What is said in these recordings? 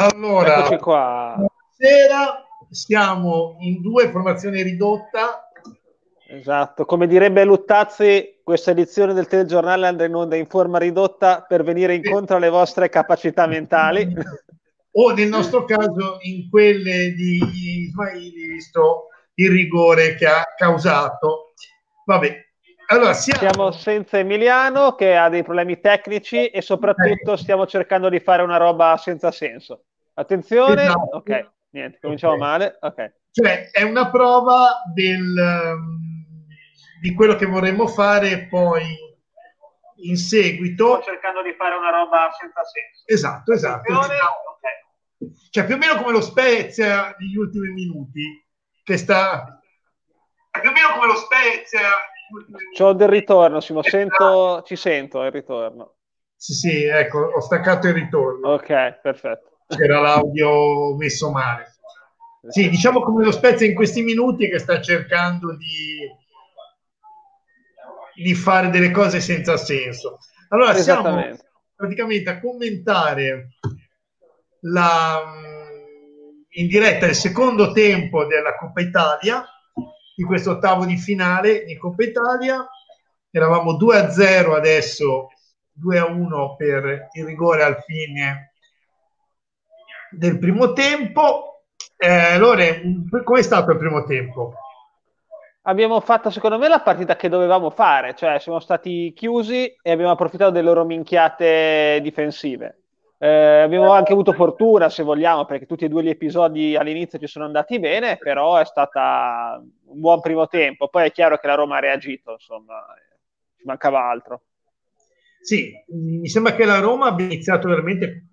Allora, Eccoci qua. Buonasera, siamo in due formazioni ridotta. Esatto, come direbbe Luttazzi, questa edizione del telegiornale andrà in onda in forma ridotta per venire incontro alle vostre capacità mentali. O nel nostro caso in quelle di Ismaili, visto il rigore che ha causato. Vabbè, allora siamo... Siamo senza Emiliano che ha dei problemi tecnici e soprattutto stiamo cercando di fare una roba senza senso. Attenzione, Esatto. ok, niente, cominciamo Ok. male, ok. Cioè, è una prova del, um, di quello che vorremmo fare poi in seguito. cercando di fare una roba senza senso. Esatto, esatto. Cioè, più o meno come lo Spezia negli ultimi minuti, che sta... Più o meno come lo Spezia. C'ho del ritorno, Simo, sento, ci sento il ritorno. Sì, sì, ecco, ho staccato il ritorno. Ok, perfetto. C'era l'audio messo male. Sì, diciamo come lo Spezia in questi minuti che sta cercando di, di fare delle cose senza senso. Allora, siamo praticamente a commentare la, in diretta il secondo tempo della Coppa Italia, di questo ottavo di finale di Coppa Italia. Eravamo 2-0 adesso, 2-1 per il rigore al fine del primo tempo. Eh, Lore, com'è stato il primo tempo? Abbiamo fatto, secondo me, la partita che dovevamo fare, cioè siamo stati chiusi e abbiamo approfittato delle loro minchiate difensive. Eh, abbiamo anche avuto fortuna, se vogliamo, perché tutti e due gli episodi all'inizio ci sono andati bene, però è stata un buon primo tempo. Poi è chiaro che la Roma ha reagito, insomma, ci mancava altro. Sì, mi sembra che la Roma abbia iniziato veramente,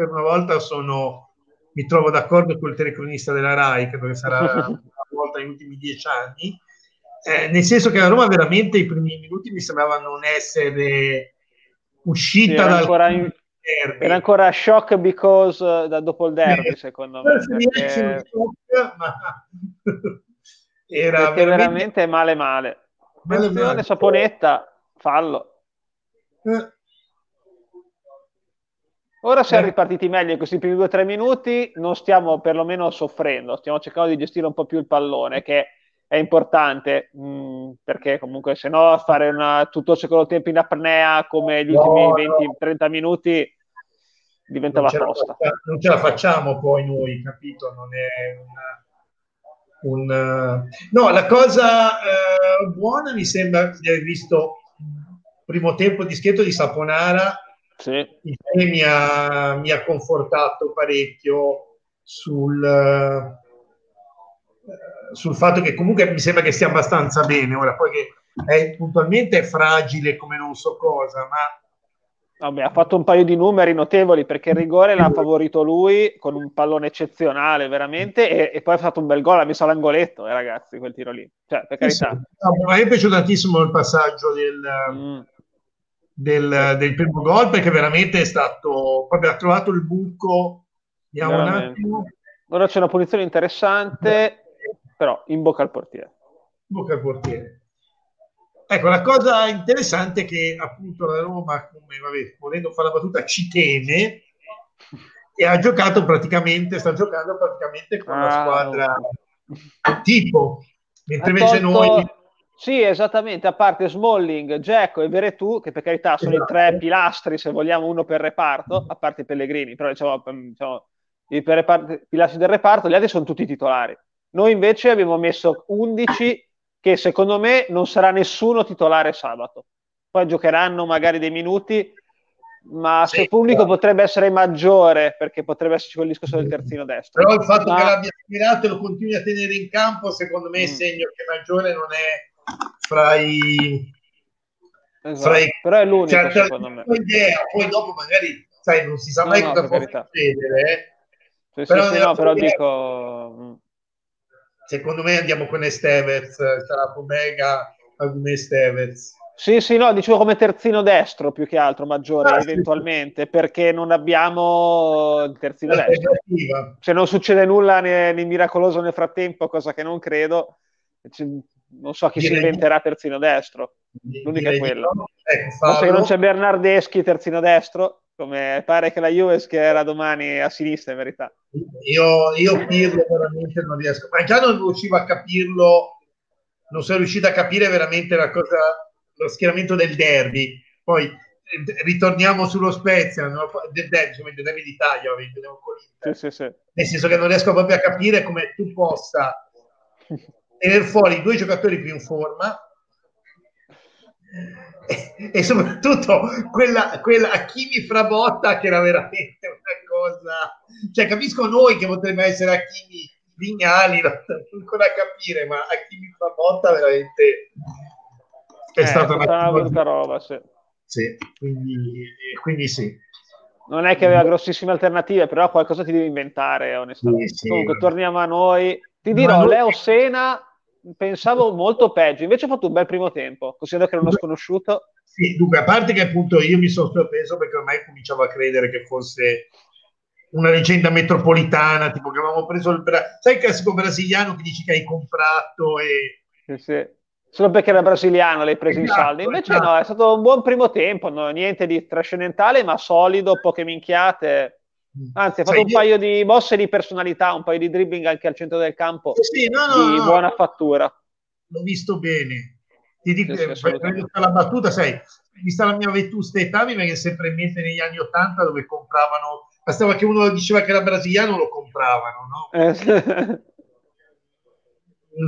per una volta sono, mi trovo d'accordo con il telecronista della RAI, credo che sarà una volta negli ultimi dieci anni, eh, nel senso che la Roma veramente i primi minuti mi sembrava non essere Sì, uscita era dal ancora in-. Era ancora shock because uh, da dopo il derby, secondo me, perché, shock, ma era perché veramente, veramente male male. Male, male. Saponetta, fallo. Eh, Ora siamo ripartiti meglio in questi primi due o tre minuti, non stiamo perlomeno soffrendo, stiamo cercando di gestire un po' più il pallone, che è importante, mh, perché comunque se no fare una- tutto il secondo tempo in apnea come gli No, ultimi no. 20-30 minuti diventava non tosta. facciamo, non ce la facciamo poi noi, capito? Non è una, un, eh, no, la cosa eh, buona mi sembra di aver visto primo tempo di schietto di Saponara, Sì. mi ha, mi ha confortato parecchio sul, eh, sul fatto che comunque mi sembra che stia abbastanza bene. Ora, poi che è puntualmente è fragile come non so cosa, ma Vabbè, ha fatto un paio di numeri notevoli perché il rigore l'ha favorito lui con un pallone eccezionale, veramente, e, e poi ha fatto un bel gol, ha messo all'angoletto, eh, ragazzi, quel tiro lì. Cioè, per Sì, sì. carità. No, ma mi è piaciuto tantissimo il passaggio del, Mm. Del, del primo gol perché veramente è stato proprio ha trovato il buco. Vediamo un attimo. Ora c'è una punizione interessante, però in bocca al portiere. Buca al portiere. Ecco, la cosa interessante è che appunto la Roma, come vabbè, volendo fare la battuta, ci teme e ha giocato praticamente, sta giocando praticamente con la Ah, squadra ok. tipo, mentre invece tolto- noi Sì, esattamente, a parte Smalling, Dzeko e Veretù, che per carità sono Esatto. i tre pilastri, se vogliamo, uno per reparto, a parte i Pellegrini, però diciamo, ehm, diciamo, i per repar- pilastri del reparto, gli altri sono tutti titolari. Noi invece abbiamo messo 11 che secondo me non sarà nessuno titolare sabato. Poi giocheranno magari dei minuti, ma Sì, se pubblico però- potrebbe essere maggiore, perché potrebbe esserci quel discorso del terzino destro. Però il fatto Ma- che l'abbia tirato e lo continui a tenere in campo, secondo me è Mm. segno che Maggiore non è fra i... Esatto. fra i- Però è l'unico, cioè, cioè, secondo me. idea, poi dopo magari, sai, non si sa No, mai no, cosa per può succedere. eh. Sì, sì, Però sì, nella no, però idea- dico... Secondo me andiamo con Estevez, sarà Pomega, Agume Estevez. Sì, sì, no, dicevo come terzino destro più che altro, maggiore Ah, sì. eventualmente, perché non abbiamo il terzino destro. Se non succede nulla né, né miracoloso nel frattempo, cosa che non credo, non so chi si Direi- inventerà terzino destro. L'unica è quella. No. Ecco, Forse che non c'è Bernardeschi terzino destro, come pare che la Juve era domani a sinistra in verità. Io, io Pirlo veramente non riesco, ma già non riuscivo a capirlo, non sono riuscito a capire veramente la cosa, lo schieramento del derby. Poi eh, ritorniamo sullo Spezia, no? del derby, del derby d'Italia, sì, sì, sì. nel senso che non riesco proprio a capire come tu possa tenere fuori due giocatori più in forma e, e soprattutto quella, quella Hakimi Frabotta che era veramente una cosa cioè capisco noi che potrebbe essere Hakimi Vignali non ancora a capire ma Hakimi Frabotta veramente è eh, stata una, una brutta roba sì. sì quindi, quindi sì non è che aveva grossissime alternative, però qualcosa ti devi inventare, onestamente. Sì, sì, Comunque, torniamo a noi. Ti dirò, noi... Leo Sena pensavo molto peggio, invece ha fatto un bel primo tempo, considero che era uno sconosciuto. Sì, dunque, a parte che appunto io mi sono sorpreso perché ormai cominciavo a credere che fosse una leggenda metropolitana, tipo che avevamo preso il... Bra- Sai il classico brasiliano che dici che hai comprato e... Sì, sì. Solo perché era brasiliano l'hai preso esatto, in saldo. Invece esatto. no, è stato un buon primo tempo, no? niente di trascendentale, ma solido, poche minchiate. Anzi, ha fatto Sai, un io... paio di mosse di personalità, un paio di dribbling anche al centro del campo sì, no, no, di no, buona fattura. L'ho visto bene. Ti dico, sì, sì, la battuta, sai, vista la mia vetusta età, mi viene sempre in mente negli anni Ottanta dove compravano, bastava che uno diceva che era brasiliano, lo compravano, no? Eh.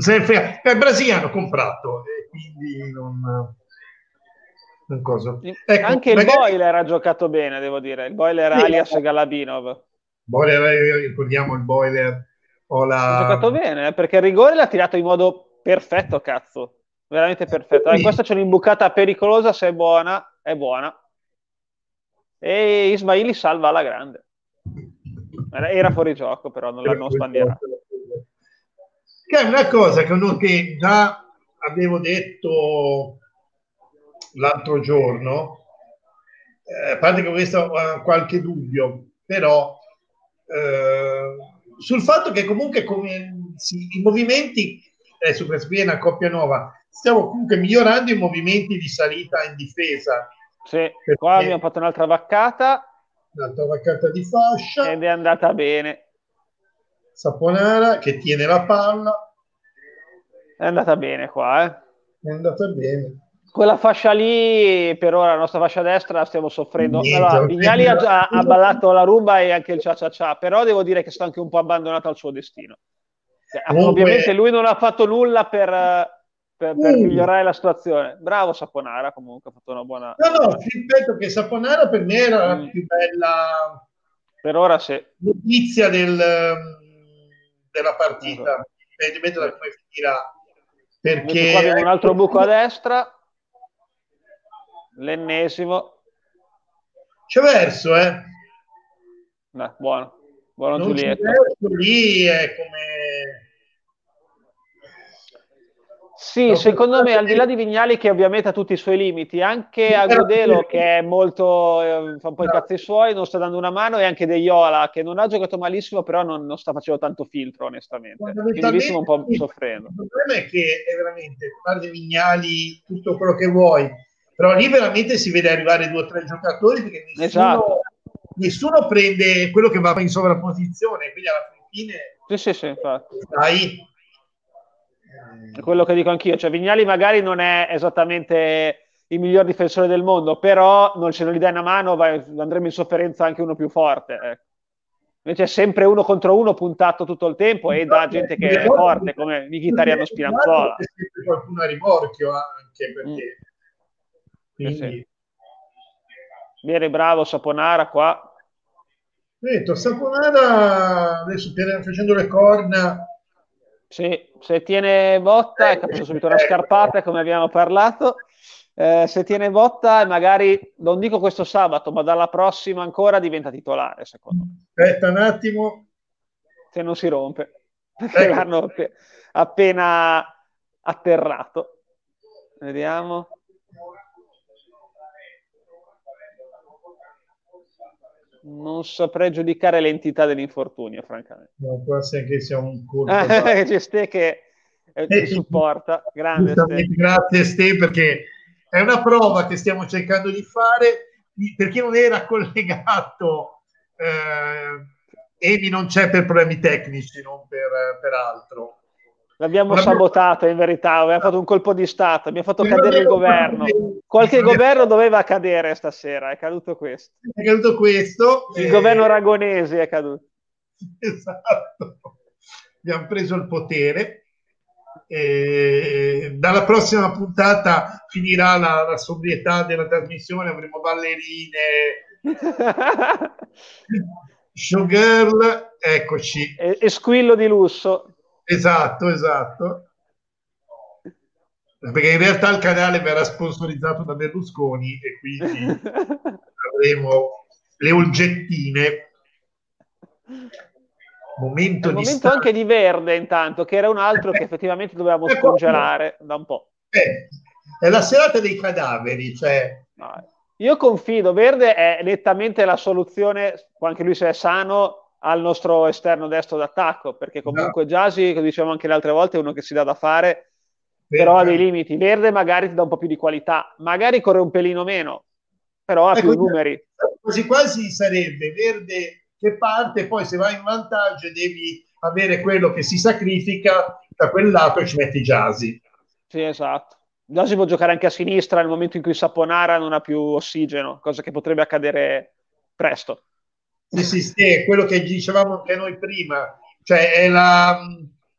Sempre, è brasiliano comprato, e quindi non Ecco, Anche magari... il Boiler ha giocato bene, devo dire. Il Boiler sì, alias Galabinov. Boiler, eh, ricordiamo il Boiler. La... Ha giocato bene eh, perché il rigore l'ha tirato in modo perfetto, cazzo. Veramente perfetto. Sì. questa c'è un'imbucata pericolosa. Se è buona, è buona. E Ismaili salva alla grande. Era fuori gioco, però non l'hanno sbandierato. Che è una cosa che già avevo detto l'altro giorno, eh, a parte che questo ho qualche dubbio, però eh, sul fatto che comunque come, sì, i movimenti, adesso per spiegare una coppia nuova, stiamo comunque migliorando i movimenti di salita in difesa. Sì, qua abbiamo fatto un'altra vaccata. Un'altra vaccata di fascia. Ed è andata bene. Saponara che tiene la palla. È andata bene qua, eh. È andata bene quella fascia lì, per ora la nostra fascia destra la stiamo soffrendo. Allora, Vignali ha, ha, ballato la rumba e anche il cia cia cia, però devo dire che sta anche un po' abbandonato al suo destino. Cioè, Comunque... Ovviamente lui non ha fatto nulla per, per, per uh. migliorare la situazione. Bravo Saponara, comunque ha fatto una buona... No, no, ripeto che Saponara per me era mm. la più bella... Per ora sì. Notizia del, della partita, indipendentemente da come finirà. Perché... Qua abbiamo un altro buco a destra l'ennesimo. C'è verso, eh? No, buono, buono non Giulietto. Verso, lì è come... Sì, no, secondo me, al di là di Vignali, che ovviamente ha tutti i suoi limiti, anche Agudelo, che è molto, eh, fa un po' i cazzi suoi, non sta dando una mano, e anche De Iola, che non ha giocato malissimo, però non, non sta facendo tanto filtro, onestamente. Quindi stiamo un po' soffrendo. Il problema è che è veramente, guardi Vignali, tutto quello che vuoi, però lì veramente si vede arrivare due o tre giocatori perché nessuno, esatto. nessuno prende quello che va in sovrapposizione, quindi alla fine... Sì, sì, sì, infatti. Dai. È quello che dico anch'io, cioè Vignali magari non è esattamente il miglior difensore del mondo, però non ce lo gli dai una mano, vai, andremo in sofferenza anche uno più forte. Ecco. Invece è sempre uno contro uno puntato tutto il tempo e da gente che è forte come Mkhitaryan Spinazzola. C'è sempre qualcuno a rimorchio anche perché mm quindi... Viene bravo Saponara qua. Detto, Saponara adesso facendo le corna. Sì, se tiene botta, è capisco subito una scarpata come abbiamo parlato. Eh, se tiene botta, magari non dico questo sabato, ma dalla prossima ancora diventa titolare. Secondo me. Aspetta un attimo. Se non si rompe, perché ecco. l'hanno appena atterrato. Vediamo. Non saprei giudicare l'entità dell'infortunio, francamente. No, può essere che sia un colpo. C'è Ste che eh, ti supporta. Grande Ste. Grazie Ste perché è una prova che stiamo cercando di fare per chi non era collegato. Eh, Emi non c'è per problemi tecnici, non per, per altro. L'abbiamo sabotato in verità, abbiamo fatto un colpo di Stato, abbiamo fatto cadere il governo. Qualche governo doveva cadere stasera, è caduto questo. È caduto questo. Il e... governo aragonese è caduto. Esatto. Abbiamo preso il potere. E dalla prossima puntata finirà la, la sobrietà della trasmissione, avremo ballerine, showgirl, eccoci. E, e squillo di lusso. Esatto, esatto. Perché in realtà il canale verrà sponsorizzato da Berlusconi e quindi avremo le olgettine. Momento, di momento sta... anche di Verde intanto, che era un altro che effettivamente dovevamo eh, scongelare da un po'. Eh, è la serata dei cadaveri, cioè... No, io confido, Verde è nettamente la soluzione, anche lui se è sano, al nostro esterno destro d'attacco, perché comunque no. Jasi, come dicevamo anche le altre volte, è uno che si dà da fare, Verde. però ha dei limiti. Verde magari ti dà un po' più di qualità, magari corre un pelino meno, però ha ecco, più numeri. Quasi quasi sarebbe Verde che parte, poi se vai in vantaggio devi avere quello che si sacrifica da quel lato e ci metti Jasi. Sì, esatto. Jasi può giocare anche a sinistra nel momento in cui Saponara non ha più ossigeno, cosa che potrebbe accadere presto. Sì, è quello che dicevamo anche noi prima, cioè è la,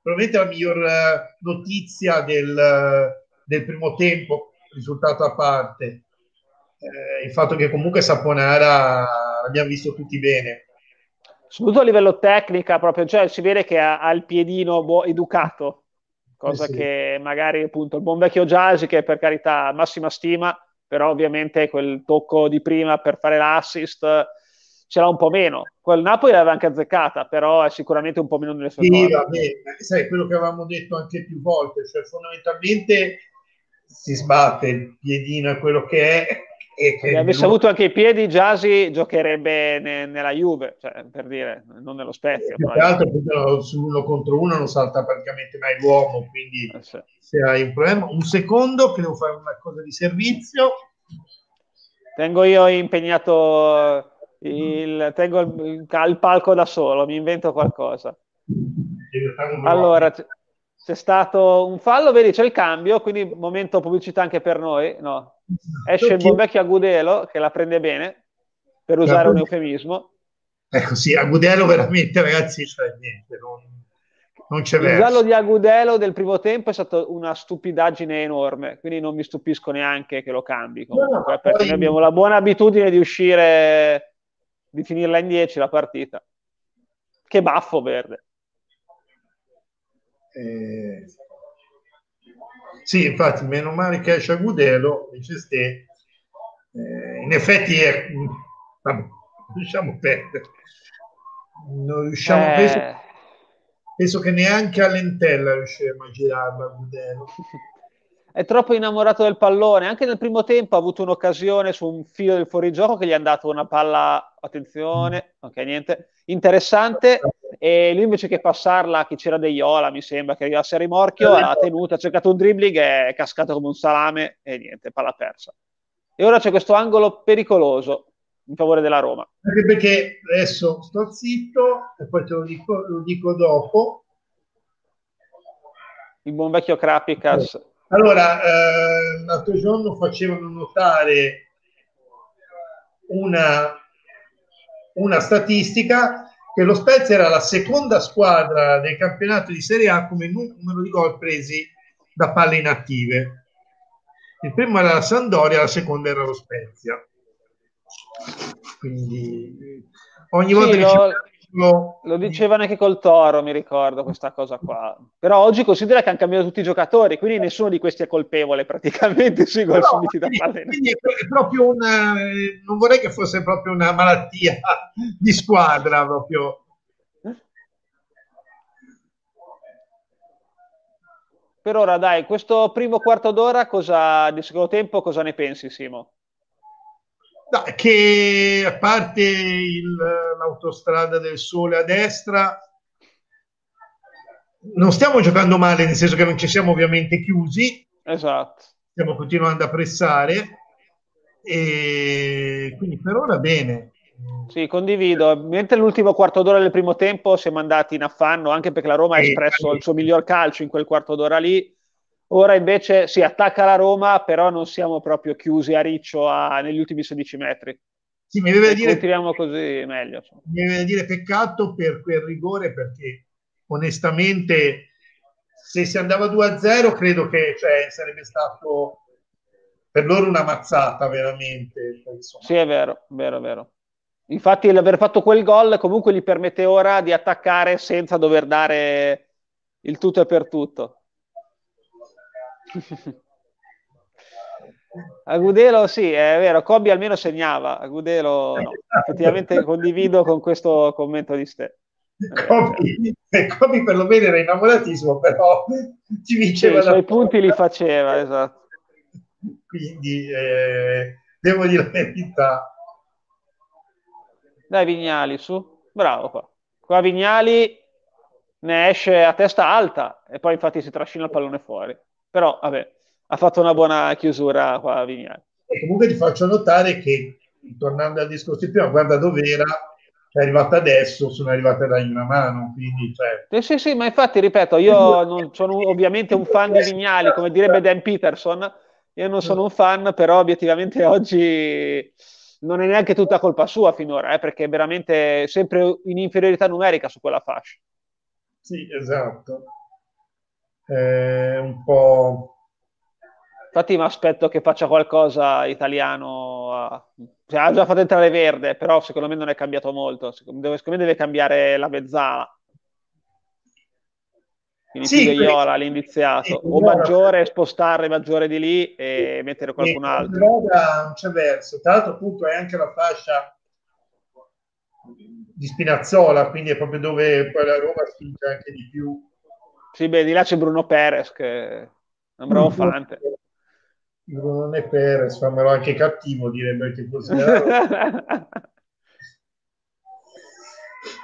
probabilmente la miglior eh, notizia del, del primo tempo, risultato a parte. Eh, il fatto che comunque Saponara l'abbiamo visto tutti bene. Soprattutto a livello tecnico, proprio, cioè si vede che ha, ha il piedino buo, educato, cosa eh sì. che magari appunto il buon vecchio Jazz, che per carità massima stima, però ovviamente quel tocco di prima per fare l'assist ce l'ha un po' meno. Quel Napoli l'aveva anche azzeccata, però è sicuramente un po' meno nelle sue sì, vabbè, sai quello che avevamo detto anche più volte, cioè fondamentalmente si sbatte il piedino è quello che è. E che Se avesse avuto anche i piedi, Giasi giocherebbe ne, nella Juve, cioè, per dire, non nello Spezia. Più che altro su uno contro uno non salta praticamente mai l'uomo, quindi eh sì. se hai un problema. Un secondo che devo fare una cosa di servizio. Tengo io impegnato il, tengo il, il, palco da solo, mi invento qualcosa. Allora, c'è stato un fallo, vedi c'è il cambio, quindi momento pubblicità anche per noi. No. Esce il buon vecchio Agudelo che la prende bene, per usare un eufemismo. Ecco sì, Agudelo veramente ragazzi, cioè niente, non, non c'è il verso. giallo di Agudelo del primo tempo è stata una stupidaggine enorme, quindi non mi stupisco neanche che lo cambi. Comunque, no, perché poi... noi abbiamo la buona abitudine di uscire di finirla in 10 la partita. Che baffo verde. Eh, sì, infatti, meno male che esce Gudelo, dice Ste, eh, in effetti è... Vabbè, riusciamo perdere. Non riusciamo, eh... penso, penso, che neanche a Lentella riusciremo a girarla Gudelo. è troppo innamorato del pallone. Anche nel primo tempo ha avuto un'occasione su un filo del fuorigioco che gli è andato una palla, attenzione, ok, niente, interessante. E lui invece che passarla a chi c'era De Iola, mi sembra che arrivasse a rimorchio, ha tenuto, ha cercato un dribbling, è cascato come un salame e niente, palla persa. E ora c'è questo angolo pericoloso in favore della Roma. Anche perché adesso sto zitto e poi te lo dico, lo dico dopo. Il buon vecchio Krapicas. Allora, eh, l'altro giorno facevano notare una, una statistica che lo Spezia era la seconda squadra del campionato di Serie A come numero di gol presi da palle inattive. Il primo era la Sandoria, la seconda era lo Spezia. Quindi ogni volta sì, che lo... Lo, lo dicevano anche col Toro, mi ricordo questa cosa qua. Però oggi considera che hanno cambiato tutti i giocatori, quindi nessuno di questi è colpevole praticamente sui gol subiti da Quindi è proprio una, non vorrei che fosse proprio una malattia di squadra proprio. Per ora, dai, questo primo quarto d'ora cosa, di secondo tempo, cosa ne pensi, Simo? Che a parte il, l'autostrada del sole a destra, non stiamo giocando male, nel senso che non ci siamo ovviamente chiusi. Esatto. stiamo continuando a pressare e quindi per ora bene. Sì, condivido. Mentre l'ultimo quarto d'ora del primo tempo siamo andati in affanno, anche perché la Roma ha espresso il suo miglior calcio in quel quarto d'ora lì. Ora invece si attacca la Roma, però non siamo proprio chiusi a riccio a, negli ultimi 16 metri. Sì, mi deve dire, continuiamo così meglio. Insomma. Mi deve dire peccato per quel rigore perché onestamente se si andava 2-0 credo che cioè, sarebbe stato per loro una mazzata veramente. Insomma. Sì, è vero, vero, vero. Infatti l'aver fatto quel gol comunque gli permette ora di attaccare senza dover dare il tutto e per tutto. Agudelo sì, è vero, Kobe almeno segnava, Agudelo no. Effettivamente condivido con questo commento di ste. Kobe, Kobe perlomeno era innamoratissimo, però ci vinceva. Sì, I suoi punti li faceva, esatto. Quindi eh, devo dire la verità. Dai Vignali, su. Bravo qua. Qua Vignali ne esce a testa alta e poi infatti si trascina il pallone fuori. Però, vabbè, ha fatto una buona chiusura qua Vignali. E comunque ti faccio notare che, tornando al discorso di prima, guarda dove era, è arrivata adesso, sono arrivate da una mano, quindi... Cioè... Sì, sì, sì, ma infatti, ripeto, io non sono ovviamente un fan di Vignali, come direbbe Dan Peterson, io non sono un fan, però obiettivamente oggi non è neanche tutta colpa sua finora, eh, perché è veramente sempre in inferiorità numerica su quella fascia. Sì, esatto. È un po'... Infatti mi aspetto che faccia qualcosa italiano. Cioè, ha già fatto entrare Verde, però secondo me non è cambiato molto. Secondo me deve cambiare la mezzala. Quindi sì, Figliola, l'indiziato. Sì, o maggiore, spostare maggiore di lì e sì, mettere qualcun altro. Non c'è verso. Tra l'altro appunto è anche la fascia di Spinazzola, quindi è proprio dove poi la Roma spinge anche di più. Sì, beh, di là c'è Bruno Perez che è un bravo Bruno, fante. Bruno non è Perez, fammelo anche cattivo, direbbe che fosse.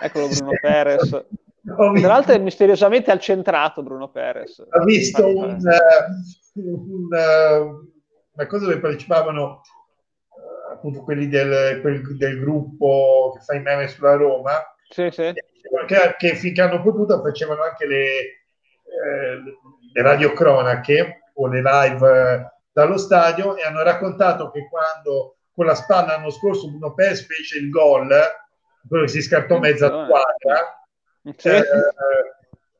Eccolo Bruno Perez. Tra l'altro è misteriosamente al centrato Bruno Perez. Ha visto un, un, una cosa dove partecipavano uh, appunto quelli del, quel, del, gruppo che fa i meme sulla Roma. Sì, sì. Che, che finché hanno potuto facevano anche le, eh, le radiocronache o le live dallo stadio e hanno raccontato che quando con la spalla l'anno scorso Bruno Perez fece il gol, quello che si scartò mezza squadra, sì. eh,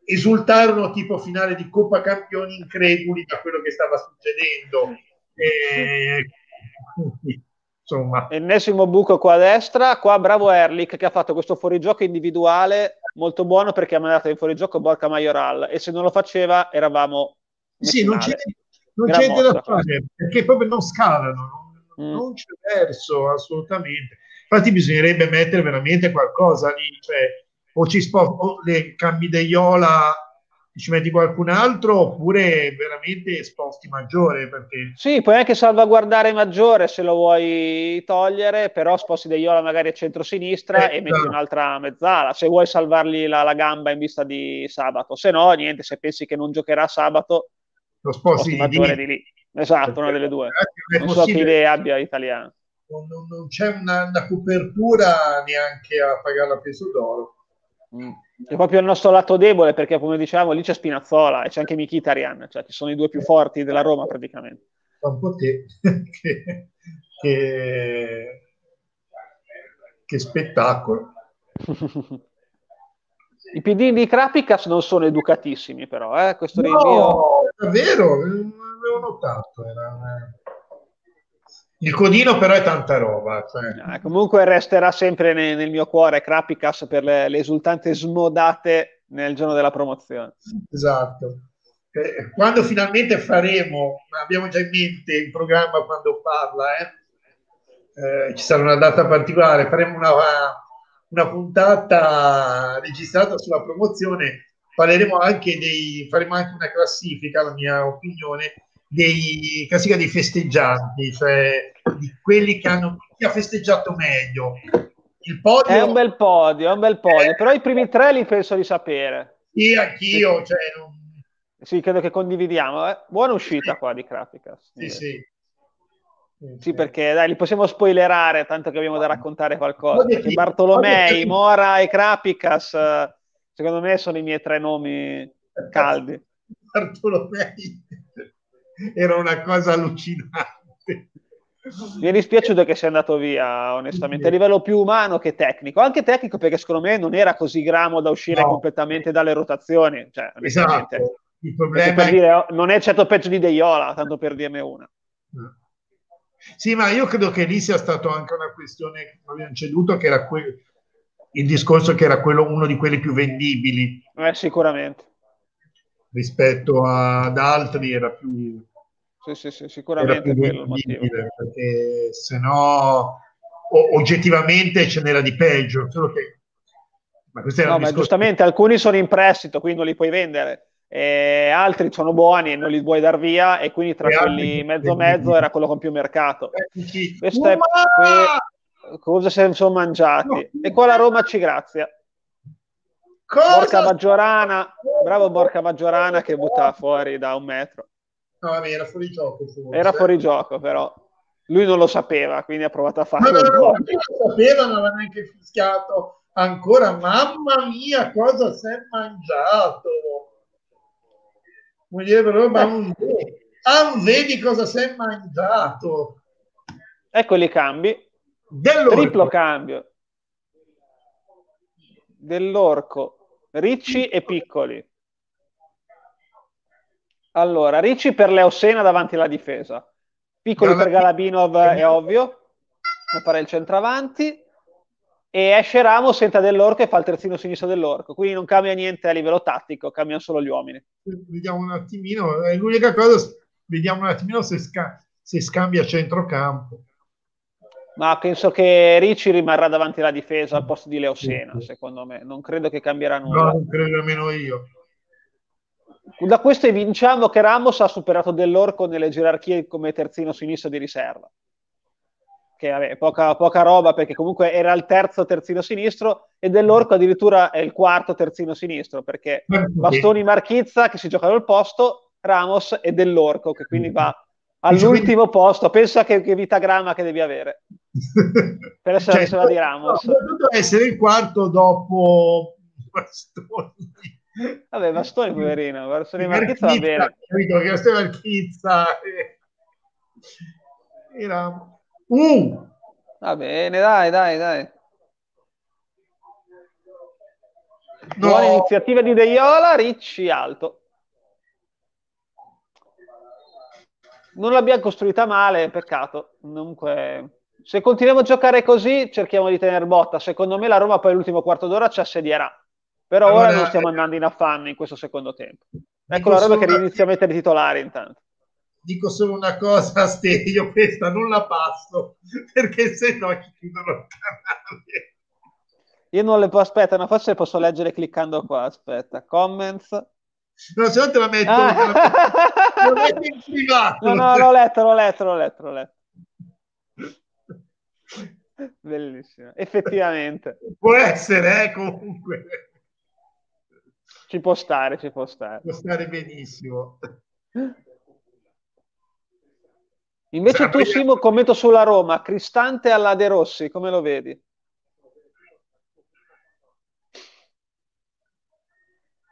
esultarono tipo finale di Coppa Campioni increduli da quello che stava succedendo. E, insomma. Ennesimo buco qua a destra, qua bravo Erlich che ha fatto questo fuorigioco individuale molto buono perché ha mandato in fuorigioco Borca Majoral e se non lo faceva eravamo sì, non c'è, non c'è da fare perché proprio non scalano non, mm. non, c'è verso assolutamente. Infatti bisognerebbe mettere veramente qualcosa lì cioè o ci sposti le cambi Deiola ci metti qualcun altro oppure veramente sposti maggiore perché... sì puoi anche salvaguardare maggiore se lo vuoi togliere però sposti Deiola magari a centro-sinistra eh, e metti esatto. un'altra mezzala se vuoi salvargli la, la, gamba in vista di sabato. Se no niente se pensi che non giocherà sabato lo sposti, sposti maggiore di, di lì. Esatto perché una delle due. non so che idee abbia italiano. Non, non, non c'è una, una copertura neanche a pagare a peso d'oro Mm. È proprio il nostro lato debole perché, come dicevamo, lì c'è Spinazzola e c'è anche Mkhitaryan, cioè ci sono i due più forti della Roma praticamente. Un po' te, che, che, che spettacolo. I PD di Krapicas non sono educatissimi, però, eh? questo no, rinvio. È vero, l'avevo notato. Era il codino però è tanta roba. Cioè. Ah, comunque resterà sempre nel, nel, mio cuore Krapicas per le, le esultanze smodate nel giorno della promozione. Esatto. Eh, quando finalmente faremo, abbiamo già in mente il programma quando parla, eh? Eh, ci sarà una data particolare, faremo una, una puntata registrata sulla promozione, parleremo anche dei, faremo anche una classifica, la mia opinione, dei classifica dei festeggianti, cioè di quelli che hanno chi ha festeggiato meglio. Il podio è un bel podio, è un bel podio, eh, però i primi tre li penso di sapere. Sì, anch'io, cioè, non, Sì, credo che condividiamo. Eh? Buona uscita qua di Krapicas. Sì, sì. Sì, perché dai, li possiamo spoilerare, tanto che abbiamo da raccontare qualcosa. Perché Bartolomei, Mora e Krapicas, secondo me, sono i miei tre nomi caldi. Bartolomei era una cosa allucinante. Mi è dispiaciuto che sia andato via, onestamente, a livello più umano che tecnico. Anche tecnico perché secondo me non era così gramo da uscire no. completamente dalle rotazioni. Cioè, esatto. Il problema è... dire, non è certo peggio di Deiola, tanto per dirne una. Sì, ma io credo che lì sia stato anche una questione che abbiamo ceduto, che era que- il discorso che era quello, uno di quelli più vendibili. Eh, sicuramente. Rispetto ad altri era più... Sì, sì, sì sicuramente quello il motivo. Perché se no, oggettivamente ce n'era di peggio, solo che... Ma, no, ma giustamente alcuni sono in prestito, quindi non li puoi vendere e altri sono buoni e non li vuoi dar via e quindi tra e quelli mezzo mezzo era quello con più mercato. Questo è que... cosa si sono mangiati? E qua la Roma ci grazia. Cosa? Borca Maggiorana bravo Borca Maggiorana che butta fuori da un metro no, vabbè, era fuori gioco forse. era fuori gioco però lui non lo sapeva quindi ha provato a farlo no, no, no, non lo sapeva non aveva neanche fischiato ancora mamma mia cosa si è mangiato Moglie però, ma non vedi cosa si è mangiato. Ecco i cambi. Dell'orco. Triplo cambio. Dell'orco. Ricci e piccoli. Allora, Ricci per Leosena davanti alla difesa. Piccoli per Galabinov è ovvio. Non fare il centravanti e esce Ramos, entra dell'orco e fa il terzino sinistro dell'orco, quindi non cambia niente a livello tattico, cambiano solo gli uomini. Vediamo un attimino, è l'unica cosa, vediamo un attimino se, sca- se scambia centrocampo. Ma penso che Ricci rimarrà davanti alla difesa al posto di Leo Sena, secondo me. Non credo che cambierà nulla. No, non credo nemmeno io. Da questo evinciamo che Ramos ha superato dell'orco nelle gerarchie come terzino sinistro di riserva che vabbè, poca, poca, roba perché comunque era il terzo terzino sinistro e dell'Orco addirittura è il quarto terzino sinistro perché Bastoni Marchizza che si giocano il posto, Ramos e dell'Orco che quindi va all'ultimo posto. Pensa che, che vitagramma che devi avere per essere cioè, la di Ramos. Dovrebbe essere il quarto dopo Bastoni. Vabbè, Bastoni, poverino. Bastoni Marchizza va bene. Capito che Bastoni Marchizza era Uh! Va bene, dai, dai, dai. No. Buona iniziativa di Deiola, Ricci alto. Non l'abbiamo costruita male, peccato. Comunque, se continuiamo a giocare così, cerchiamo di tenere botta. Secondo me la Roma poi l'ultimo quarto d'ora ci assedierà. Però allora, ora non stiamo andando in affanno in questo secondo tempo. Ecco la Roma che inizia a mettere titolari intanto dico solo una cosa, Ste, io questa non la passo perché se no ci chiudono il canale. Io non le posso, aspetta, no, forse posso leggere cliccando qua, aspetta, comments. No, se no te la metto, ah. te la metto in privato. No, no, l'ho letto, l'ho letto, l'ho letto, l'ho letto. Bellissimo, effettivamente. Può essere, eh, comunque. Ci può stare, ci può stare. Può stare benissimo. Invece Sarà tu, Simo, commento sulla Roma, Cristante alla De Rossi, come lo vedi?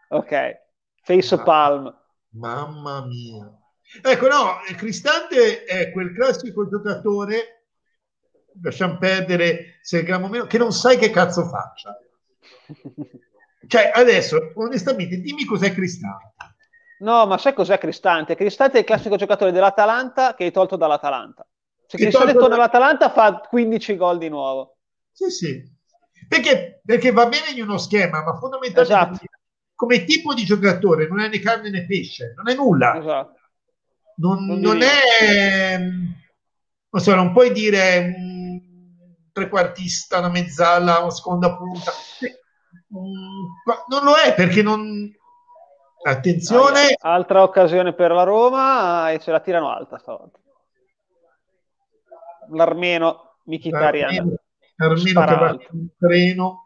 Ok, face ah, palm. Mamma mia. Ecco, no, Cristante è quel classico giocatore, lasciamo perdere se gramo meno, che non sai che cazzo faccia. cioè, adesso, onestamente, dimmi cos'è Cristante. No, ma sai cos'è Cristante? Cristante è il classico giocatore dell'Atalanta che hai tolto dall'Atalanta. Se Cristante torna all'Atalanta fa 15 gol di nuovo. Sì, sì. Perché, perché va bene in uno schema, ma fondamentalmente esatto. come tipo di giocatore non è né carne né pesce, non è nulla. Esatto. Non, non, non è... Non so, non puoi dire un trequartista, una mezzala, una seconda punta. Non lo è perché non, Attenzione. Altra occasione per la Roma e ce la tirano alta stavolta. L'armeno Mkhitaryan. Armeno che va un treno.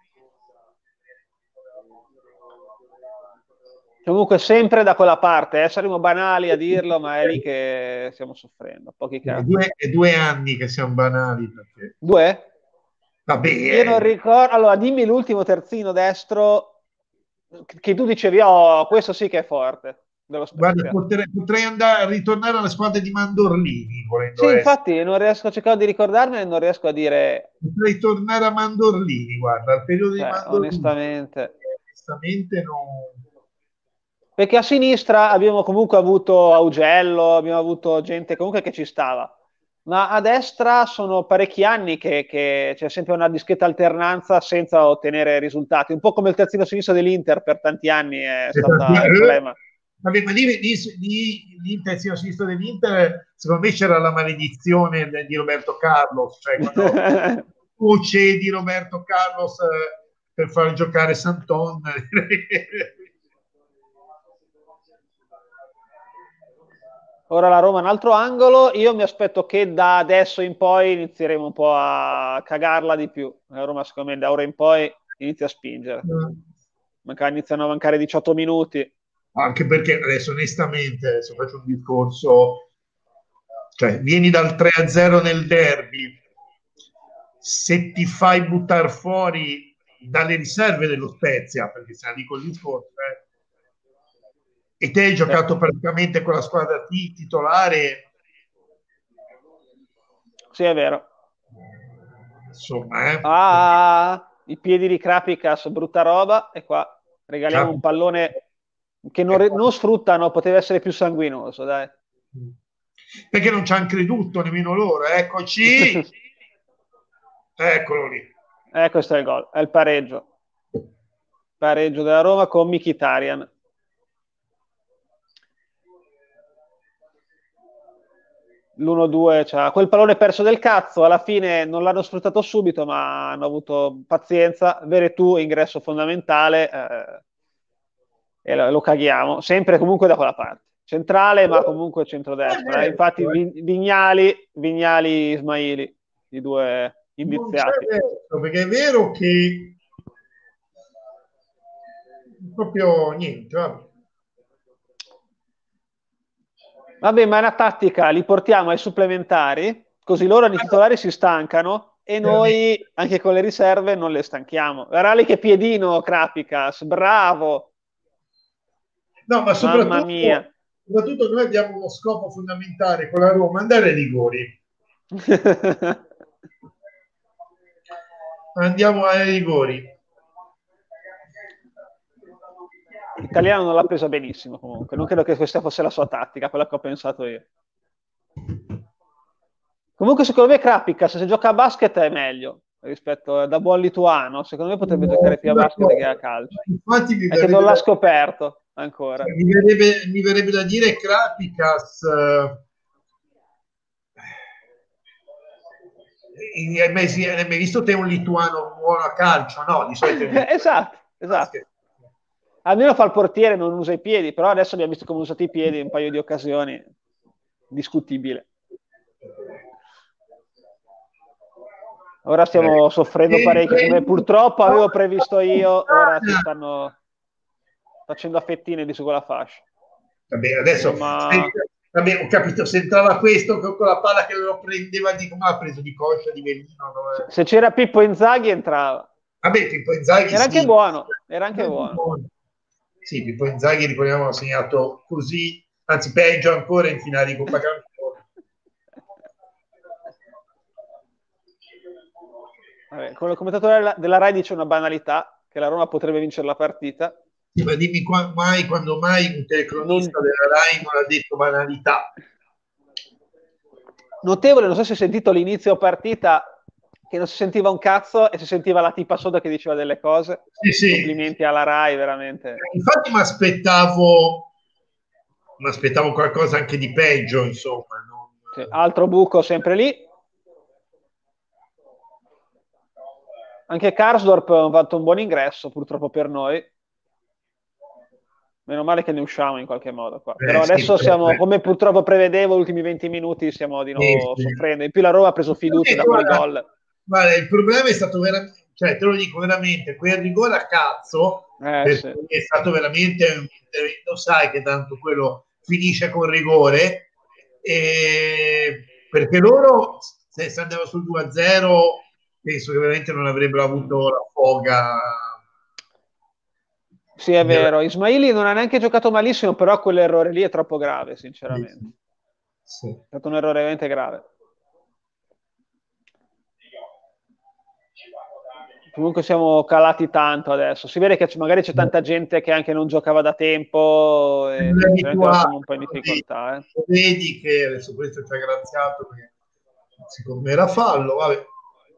Comunque sempre da quella parte, eh? saremo banali a dirlo, ma è lì che stiamo soffrendo. Pochi È due, è due anni che siamo banali. Perché... Due? Vabbè. Io non ricordo. Allora, dimmi l'ultimo terzino destro che tu dicevi, oh, questo sì che è forte. Guarda, potrei, potrei, andare a ritornare alla squadra di Mandorlini. Sì, essere. infatti, non riesco a cercare di ricordarmene e non riesco a dire. Potrei tornare a Mandorlini, guarda, al periodo cioè, di Mandorlini. Onestamente, onestamente non. Perché a sinistra abbiamo comunque avuto Augello, abbiamo avuto gente comunque che ci stava ma a destra sono parecchi anni che, che, c'è sempre una discreta alternanza senza ottenere risultati, un po' come il terzino sinistro dell'Inter per tanti anni è stato un problema. Vabbè, ma lì, lì, lì, lì il terzino sinistro dell'Inter, secondo me c'era la maledizione di Roberto Carlos, cioè quando tu cedi Roberto Carlos eh, per far giocare Santon Ora la Roma un altro angolo, io mi aspetto che da adesso in poi inizieremo un po' a cagarla di più. La Roma secondo me da ora in poi inizia a spingere. Manca, iniziano a mancare 18 minuti. Anche perché adesso onestamente, adesso faccio un discorso, cioè vieni dal 3-0 nel derby, se ti fai buttare fuori dalle riserve dello Spezia, perché se la dico il discorso, eh, e te hai giocato praticamente con la squadra T titolare. Sì, è vero. Insomma, eh. ah, i piedi di Krapicas, brutta roba, e qua regaliamo ah. un pallone che non, non, sfruttano, poteva essere più sanguinoso, dai. Perché non ci hanno creduto nemmeno loro, eccoci! Eccolo lì. Eh, questo è il gol, è il pareggio. Pareggio della Roma con Mkhitaryan. L'1-2, cioè, quel pallone perso del cazzo, alla fine non l'hanno sfruttato subito, ma hanno avuto pazienza. Veretù, ingresso fondamentale, eh, e lo, lo, caghiamo, sempre comunque da quella parte. Centrale, ma comunque centrodestra. Eh, infatti, Vignali, Vignali, Ismaili, i due indiziati. perché è vero che proprio niente, vabbè Vabbè, ma è una tattica, li portiamo ai supplementari, così loro nei titolari si stancano e noi anche con le riserve non le stanchiamo. Lì che piedino Krapicas, bravo! No, ma soprattutto, mia. soprattutto noi abbiamo uno scopo fondamentale con la Roma, andare ai rigori. Andiamo ai rigori. L'italiano non l'ha presa benissimo comunque, non credo che questa fosse la sua tattica, quella che ho pensato io. Comunque secondo me Krapicas se gioca a basket è meglio rispetto da buon lituano, secondo me potrebbe no, giocare più a basket no, che a calcio. Infatti mi che non l'ha scoperto ancora. Mi verrebbe, mi verrebbe da dire Krapicas uh, hai mai, visto te un lituano buono a calcio? No, di solito esatto, esatto almeno fa il portiere, non usa i piedi, però adesso abbiamo visto come ha usato i piedi in un paio di occasioni, discutibile. Ora stiamo soffrendo parecchio, come purtroppo avevo previsto io, ora si stanno facendo a fettine di su quella fascia. Va bene, adesso Ma... Vabbè, ho capito, se entrava questo con la palla che lo prendeva di come ha preso di coscia di Bellino. No? Se c'era Pippo Inzaghi entrava. Vabbè, Pippo Inzaghi era anche buono, era anche buono. buono. Sì, Pippo Inzaghi, ricordiamo, ha segnato così, anzi peggio ancora in finale di Coppa Campione. Vabbè, come commentatore della Rai dice una banalità, che la Roma potrebbe vincere la partita. Sì, ma dimmi qua, mai, quando mai un telecronista non... della Rai non ha detto banalità. Notevole, non so se hai sentito l'inizio partita, che non si sentiva un cazzo e si sentiva la tipa sotto che diceva delle cose. Sì, sì. Complimenti alla Rai, veramente. Infatti mi aspettavo, mi aspettavo qualcosa anche di peggio, insomma. Non... Sì, altro buco sempre lì. Anche Karsdorp ha fatto un buon ingresso, purtroppo per noi. Meno male che ne usciamo in qualche modo qua. Eh, Però adesso sì, siamo, come purtroppo prevedevo, gli ultimi 20 minuti stiamo di nuovo soffrendo. In più la Roma ha preso fiducia da quel gol Guarda, il problema è stato veramente, cioè te lo dico veramente, quel rigore a cazzo Eh, sì. È stato veramente intervento, sai che tanto quello finisce con rigore, e perché loro se, se andava sul 2-0 penso che veramente non avrebbero avuto la foga. Sì, è vero. Ismaili non ha neanche giocato malissimo, però quell'errore lì è troppo grave, sinceramente. Sì. È stato un errore veramente grave. Comunque siamo calati tanto adesso. Si vede che magari c'è tanta gente che anche non giocava da tempo e siamo un po' in difficoltà. Eh. Vedi che adesso questo ci ha graziato perché secondo me era fallo. Vabbè.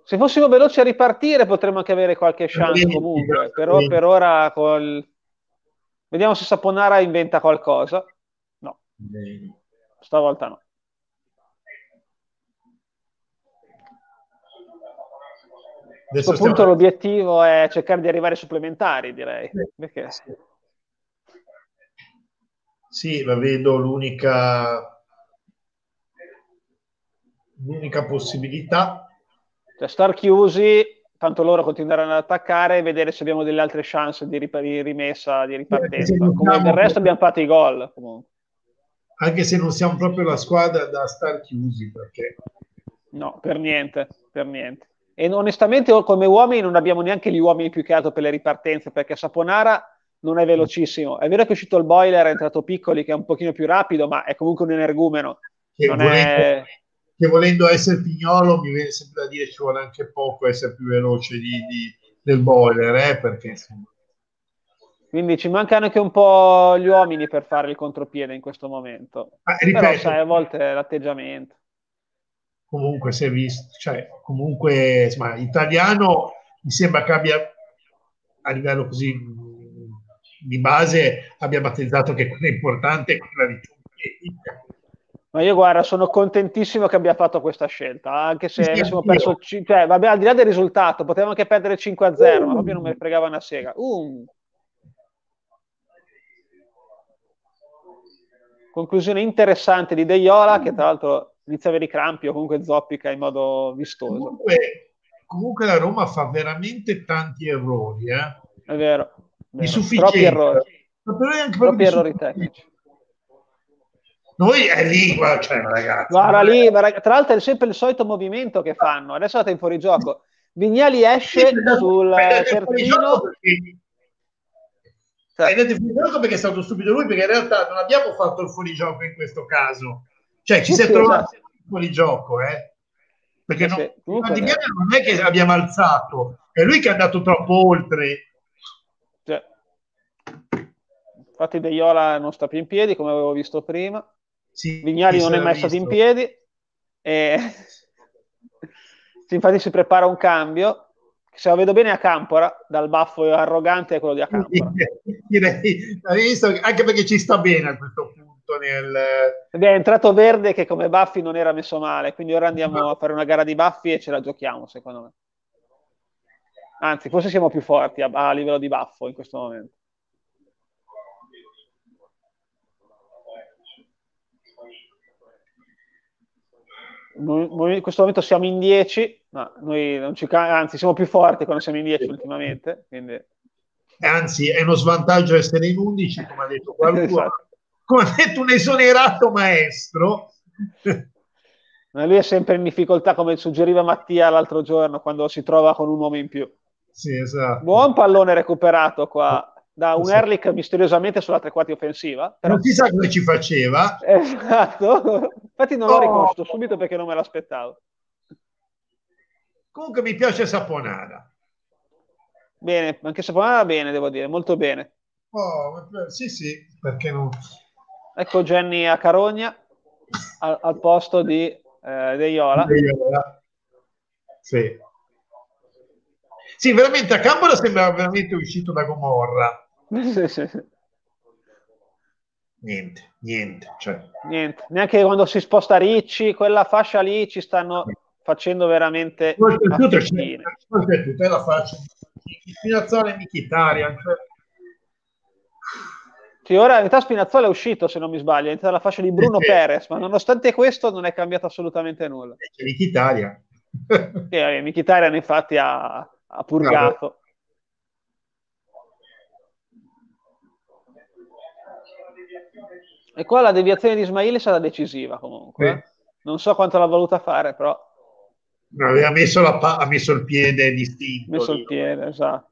Se fossimo veloci a ripartire potremmo anche avere qualche chance comunque, però per ora col... vediamo se Saponara inventa qualcosa. No, stavolta no. A questo punto stiamo... l'obiettivo è cercare di arrivare ai supplementari, direi. Perché? Sì, la vedo l'unica, l'unica possibilità. Cioè, star chiusi, tanto loro continueranno ad attaccare e vedere se abbiamo delle altre chance di, rip- rimessa, di ripartenza. Come del resto abbiamo fatto i gol. Comunque. Anche se non siamo proprio la squadra da star chiusi, perché... No, per niente, per niente. E onestamente come uomini non abbiamo neanche gli uomini più che altro per le ripartenze, perché Saponara non è velocissimo. È vero che è uscito il boiler, è entrato Piccoli che è un pochino più rapido, ma è comunque un energumeno. Che, volendo, è... che volendo, essere pignolo mi viene sempre da dire ci vuole anche poco essere più veloce di, di, del boiler, eh, perché. Quindi ci mancano anche un po' gli uomini per fare il contropiede in questo momento. Ah, ripeto, Però sai, a volte l'atteggiamento comunque si è visto, cioè comunque insomma, italiano mi sembra che abbia a livello così di base abbia battezzato che quella importante è quella di ma io guarda, sono contentissimo che abbia fatto questa scelta, anche se sì, avessimo perso, cioè, vabbè, al di là del risultato, potevamo anche perdere 5-0, uh. ma proprio non mi fregava una sega. Uh. Conclusione interessante di Deiola, che tra l'altro inizia a avere i crampi o comunque zoppica in modo vistoso. Comunque, comunque la Roma fa veramente tanti errori. Eh? È vero. Di sufficienza. Troppi errori. Troppi errori tecnici. Noi è lì, guarda, cioè, ragazzi. Guarda lì, tra l'altro è sempre il solito movimento che fanno. Adesso andate in fuorigioco. Vignali esce sì, sul terzino. Perché... Cioè. Hai detto fuorigioco perché è stato stupido lui, perché in realtà non abbiamo fatto il fuorigioco in questo caso cioè, ci si è trovato esatto. fuori gioco, eh? Perché non, sì, non è che abbiamo alzato, è lui che è andato troppo oltre. Cioè. Infatti De Iola non sta più in piedi, come avevo visto prima. Sì, Vignali non è mai stato in piedi. E... infatti si prepara un cambio. Se lo vedo bene a Campora, dal baffo arrogante è quello di Acampora. Direi, anche perché ci sta bene a questo punto tutto nel... Ed è entrato Verde che come Baffi non era messo male, quindi ora andiamo a fare una gara di Baffi e ce la giochiamo, secondo me. Anzi, forse siamo più forti a, a livello di baffo in questo momento. In questo momento siamo in 10, ma noi non ci, anzi siamo più forti quando siamo in 10 ultimamente. Quindi... Anzi, è uno svantaggio essere in 11, come ha detto qualcuno. esatto come ha detto un esonerato maestro. Ma lui è sempre in difficoltà, come suggeriva Mattia l'altro giorno, quando si trova con un uomo in più. Sì, esatto. Buon pallone recuperato qua da un esatto. Erlich misteriosamente sulla tre quarti offensiva. Però... Non si sa come ci faceva. Esatto. Infatti non oh. l'ho riconosciuto subito perché non me l'aspettavo. Comunque mi piace Saponara. Bene, anche Saponara bene, devo dire, molto bene. Oh, sì, sì, perché non... Ecco Jenny a Carogna al, al posto di eh, Deiola. Deiola. Sì. Sì, veramente a Campola sembra veramente uscito da Gomorra. sì, sì, sì. Niente, niente, cioè. niente. Neanche quando si sposta Ricci, quella fascia lì ci stanno facendo veramente oltretutto è la fascia di Spinazzola e Michitarian cioè sì, ora in realtà Spinazzola è uscito, se non mi sbaglio, è entrata la fascia di Bruno sì. Perez, ma nonostante questo non è cambiato assolutamente nulla. C'è Michitaria. sì, eh, Michitarian infatti ha, ha purgato. E qua la deviazione di Ismaili sarà decisiva comunque. Eh. Non so quanto l'ha voluta fare, però. No, aveva messo, la, ha messo il piede distinto. Ha messo il piede, esatto.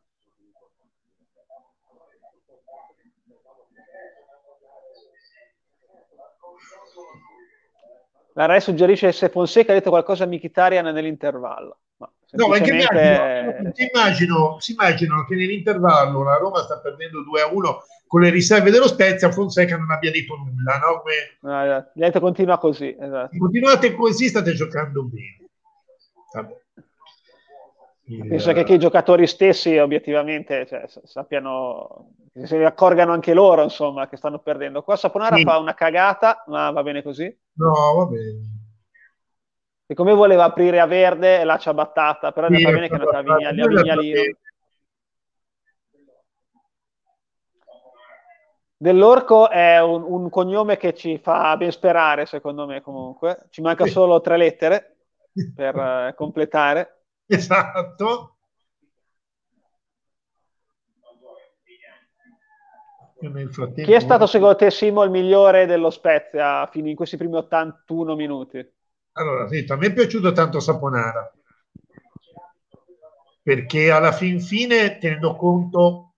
La Rai suggerisce se Fonseca ha detto qualcosa a Mkhitaryan nell'intervallo. No, semplicemente... immagino, immagino, si immaginano che nell'intervallo la Roma sta perdendo 2 a 1 con le riserve dello Spezia, Fonseca non abbia detto nulla. No? Come... Gli ha detto continua così. Esatto. Continuate così, state giocando bene. Vabbè. Penso che, che i giocatori stessi obiettivamente cioè, sappiano, se ne accorgano anche loro insomma che stanno perdendo. Qua Saponara sì. fa una cagata, ma va bene così? No, va bene. Secondo me voleva aprire a verde e l'ha ciabattata, però sì, va bene che è andata a, Vigna, a Vignalino. Dell'Orco è un, un, cognome che ci fa ben sperare, secondo me, comunque. Ci manca solo tre lettere per uh, completare. Esatto. Chi è stato secondo te Simo il migliore dello Spezia fino in questi primi 81 minuti? Allora, sento, a me è piaciuto tanto Saponara perché alla fin fine, tenendo conto,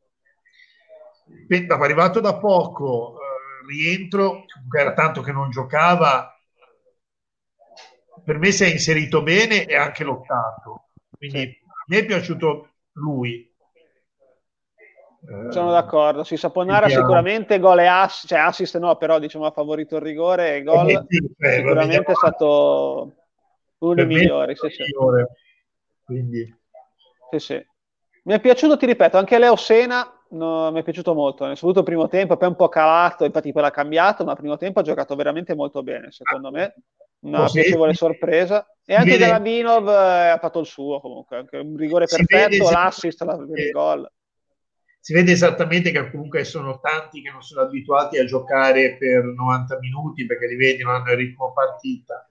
dopo arrivato da poco, eh, rientro, era tanto che non giocava, per me si è inserito bene e anche lottato. Quindi sì. a me è piaciuto lui. Sono d'accordo, sì, Saponara sicuramente gol e assist, cioè assist no, però diciamo ha favorito il rigore e gol eh, sì, sicuramente è stato uno dei migliori. Sì, sì. Quindi... sì, sì. Mi è piaciuto, ti ripeto, anche Leo Sena no, mi è piaciuto molto, nel il primo tempo, poi un po' calato, infatti poi l'ha cambiato, ma il primo tempo ha giocato veramente molto bene, secondo me, una sì, piacevole sorpresa. E anche Galabinov eh, ha fatto il suo comunque, anche un rigore perfetto, l'assist, la, il gol si vede esattamente che comunque sono tanti che non sono abituati a giocare per 90 minuti perché li vedi, non hanno il ritmo partita.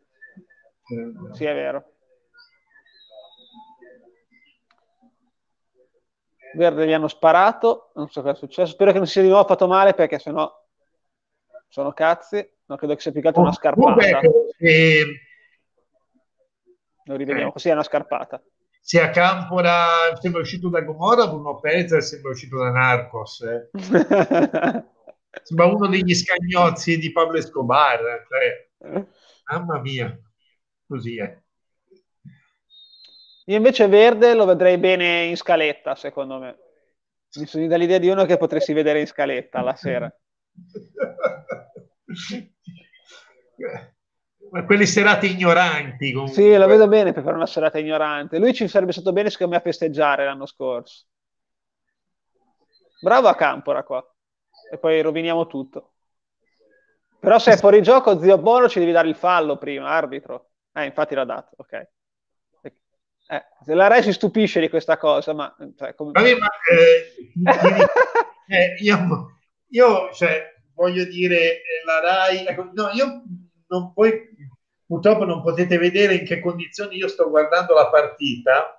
Sì, è vero. Verde gli hanno sparato, non so cosa è successo, spero che non sia di nuovo fatto male perché sennò sono cazzi, non credo che sia più una scarpata. Eh, Lo rivediamo, eh. così è una scarpata sia Campora sembra uscito da Gomorra, Bruno Perez sembra uscito da Narcos. Eh. sembra uno degli scagnozzi di Pablo Escobar. Cioè, mamma mia, così è. Io invece Verde lo vedrei bene in scaletta, secondo me. Mi sono dall'idea di uno che potresti vedere in scaletta la sera. quelle serate ignoranti. Comunque. Sì, la vedo bene per fare una serata ignorante. Lui ci sarebbe stato bene, secondo me, a festeggiare l'anno scorso. Bravo a Campora qua. E poi roviniamo tutto. Però se è fuori gioco, zio Bono ci devi dare il fallo prima, arbitro. Eh, infatti l'ha dato, ok. Eh, se la Rai si stupisce di questa cosa, ma... Cioè, come... Vabbè, ma eh, eh, io, io cioè, voglio dire, eh, la Rai... Ecco, no, io non, voi purtroppo non potete vedere in che condizioni io sto guardando la partita.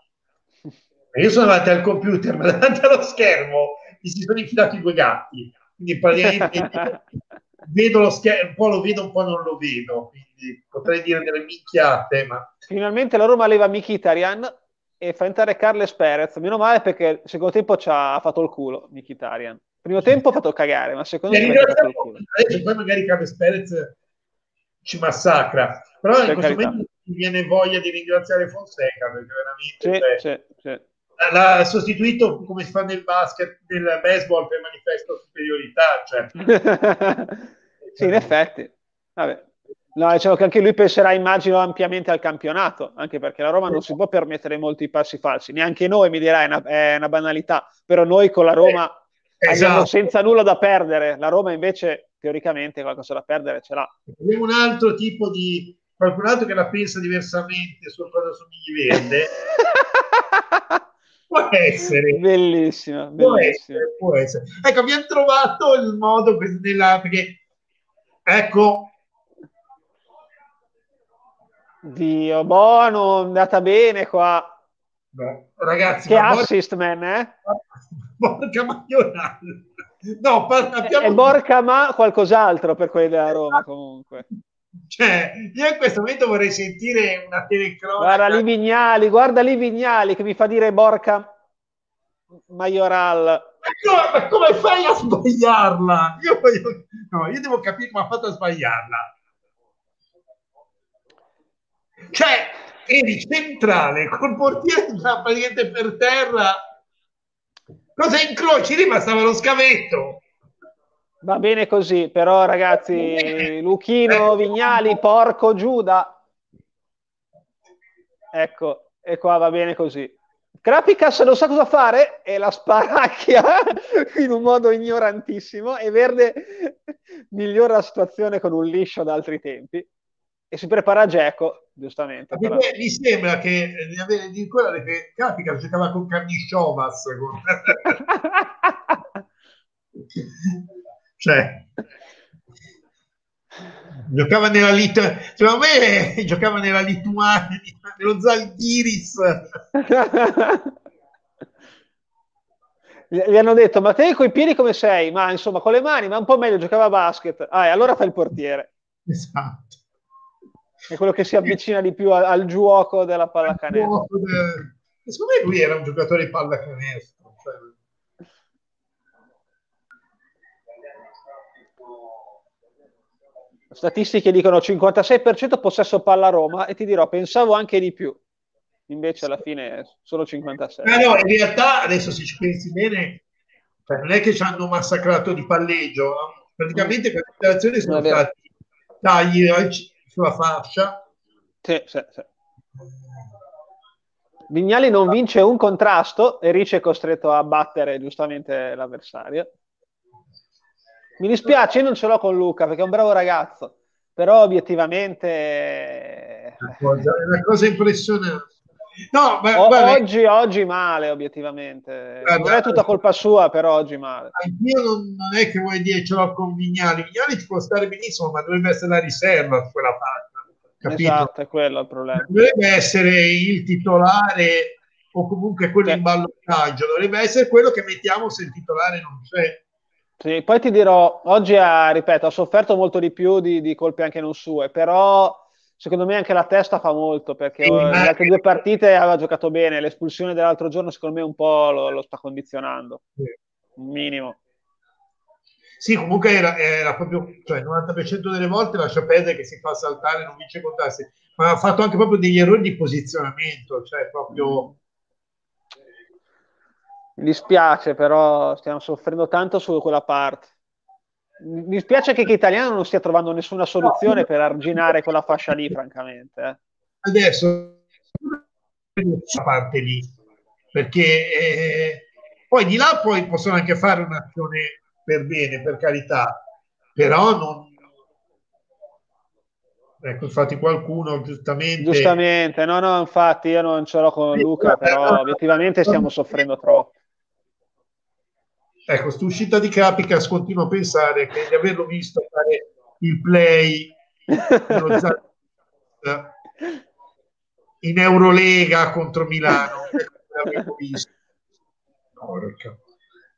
Io sono davanti al computer, ma davanti allo schermo mi si sono infilati due gatti. Quindi praticamente vedo lo schermo, un po' lo vedo, un po' non lo vedo. Quindi potrei dire delle minchiate. Ma... Finalmente la Roma leva Mkhitaryan e fa entrare Carles Perez. Meno male perché il secondo tempo ci ha fatto il culo Mkhitaryan. Primo tempo ha fatto cagare, ma secondo culo. Adesso poi magari Carles Perez ci massacra. Però per in questo carità. momento mi viene voglia di ringraziare Fonseca perché veramente sì, cioè, sì, sì. l'ha sostituito come si fa nel basket, nel baseball per manifesto superiorità. Cioè. sì, in effetti. Vabbè. No, diciamo che anche lui penserà, immagino, ampiamente al campionato, anche perché la Roma non si può permettere molti passi falsi, neanche noi mi dirà è una, è una banalità, però noi con la Roma esatto. senza nulla da perdere, la Roma invece teoricamente qualcosa da perdere ce l'ha. Abbiamo un altro tipo di qualcun altro che la pensa diversamente su cosa somigli verde. può essere. Bellissimo, può essere, può essere. Ecco, abbiamo trovato il modo della, perché ecco Dio, buono, è andata bene qua. No, ragazzi, che assist, porca... man, eh? Porca maionata. No, abbiamo... E Borca ma qualcos'altro per quelli della Roma comunque. Cioè, io in questo momento vorrei sentire una telecronaca. Guarda lì Vignali, guarda lì Vignali che mi fa dire Borca Majoral. Ma come, ma come fai a sbagliarla? Io, voglio... no, io devo capire come ha fatto a sbagliarla. Cioè, eri centrale col portiere praticamente per terra. Cosa incroci lì? Ma stava lo scavetto. Va bene così, però ragazzi, Luchino, Vignali, porco Giuda. Ecco, e qua va bene così. Krapicas non sa cosa fare e la sparacchia in un modo ignorantissimo e Verde migliora la situazione con un liscio da altri tempi e si prepara a Geco, giustamente. Però. Mi sembra che di avere di ricordare che Krapicas giocava con Carnisciovas. Con... cioè giocava nella Lituania secondo me giocava nella Lituania nello Zalgiris gli hanno detto ma te con i piedi come sei? ma insomma con le mani ma un po' meglio giocava a basket ah, e allora fa il portiere esatto è quello che si avvicina di più al, al gioco della pallacanestro del... secondo me lui era un giocatore di pallacanestro cioè Statistiche dicono 56% possesso palla a Roma e ti dirò, pensavo anche di più. Invece alla fine solo 56. Eh no, in realtà adesso se ci pensi bene, cioè, non è che ci hanno massacrato di palleggio, praticamente queste operazioni sono state tagli sulla fascia. Sì, sì, sì. Vignali non vince un contrasto e Ricci è costretto a battere giustamente l'avversario. Mi dispiace, io non ce l'ho con Luca perché è un bravo ragazzo, però obiettivamente... È una cosa impressionante. No, ma, o- oggi, oggi, male, obiettivamente. Non è tutta colpa sua, però oggi male. Io non, non, è che vuoi dire ce l'ho con Vignali. Vignali ci può stare benissimo, ma dovrebbe essere la riserva su quella parte. Capito? Esatto, è quello il problema. Dovrebbe essere il titolare o comunque quello sì. in ballottaggio. Dovrebbe essere quello che mettiamo se il titolare non c'è. Sì, poi ti dirò, oggi ha, ripeto, ha sofferto molto di più di, di colpe anche non sue, però secondo me anche la testa fa molto perché sì, le altre due partite aveva giocato bene, l'espulsione dell'altro giorno secondo me un po' lo, lo sta condizionando, sì. un minimo. Sì, comunque era, era, proprio, cioè il 90% delle volte lascia perdere che si fa saltare, non vince con tassi, ma ha fatto anche proprio degli errori di posizionamento, cioè proprio... Mi dispiace, però stiamo soffrendo tanto su quella parte. Mi dispiace che, che Italiano non stia trovando nessuna soluzione no, per arginare quella fascia lì, francamente. Eh. Adesso questa parte lì, perché eh, poi di là poi possono anche fare un'azione per bene, per carità, però non, Ecco, infatti qualcuno giustamente... Giustamente, no, no, infatti io non ce l'ho con Luca, però obiettivamente stiamo soffrendo troppo. Ecco, questa di Capicas continuo a pensare che di averlo visto fare il play in Eurolega contro Milano, l'avevo visto. Porca.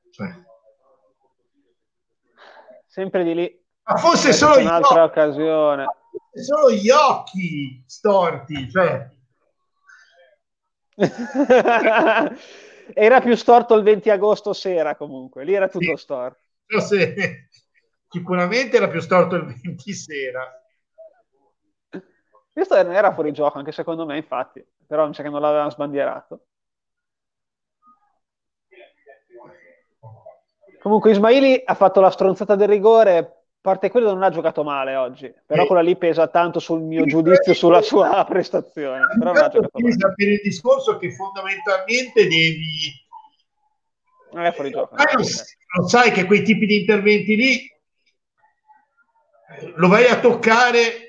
Cioè. Sempre di lì. Ma fosse solo un'altra occhi, occasione. Solo gli occhi storti, cioè. era più storto il 20 agosto sera comunque, lì era tutto sì. storto. Sì. Sicuramente era più storto il 20 sera. Questo non era fuori gioco, anche secondo me, infatti, però mi sa che non l'avevano sbandierato. Comunque Ismaili ha fatto la stronzata del rigore, parte quello non ha giocato male oggi, però sì. quella lì pesa tanto sul mio giudizio sulla sua prestazione. Però non ha giocato male. per il discorso che fondamentalmente devi... Non è fuori gioco. Non, non sai che quei tipi di interventi lì lo vai a toccare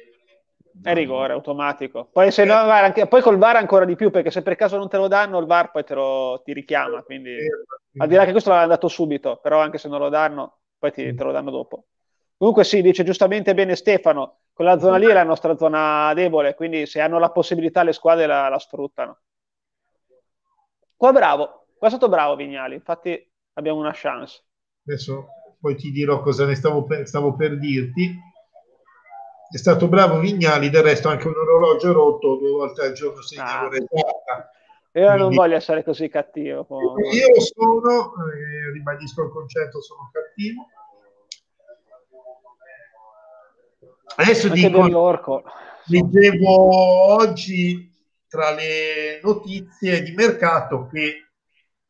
è rigore automatico. Poi, se no, anche, poi col VAR ancora di più, perché se per caso non te lo danno, il VAR poi te lo, ti richiama. Quindi, al di là che questo l'hanno dato subito, però anche se non lo danno, poi ti, te lo danno dopo. Comunque sì, dice giustamente bene Stefano, quella zona lì è la nostra zona debole, quindi se hanno la possibilità le squadre la, la sfruttano. Qua bravo, qua è stato bravo Vignali, infatti abbiamo una chance. Adesso poi ti dirò cosa ne stavo per, stavo per dirti. È stato bravo Vignali, del resto anche un orologio rotto due volte al giorno segna ah. l'ora esatta. Io Quindi, non voglio essere così cattivo. Io sono, eh, ribadisco il concetto, sono cattivo. Adesso anche dico, leggevo oggi tra le notizie di mercato che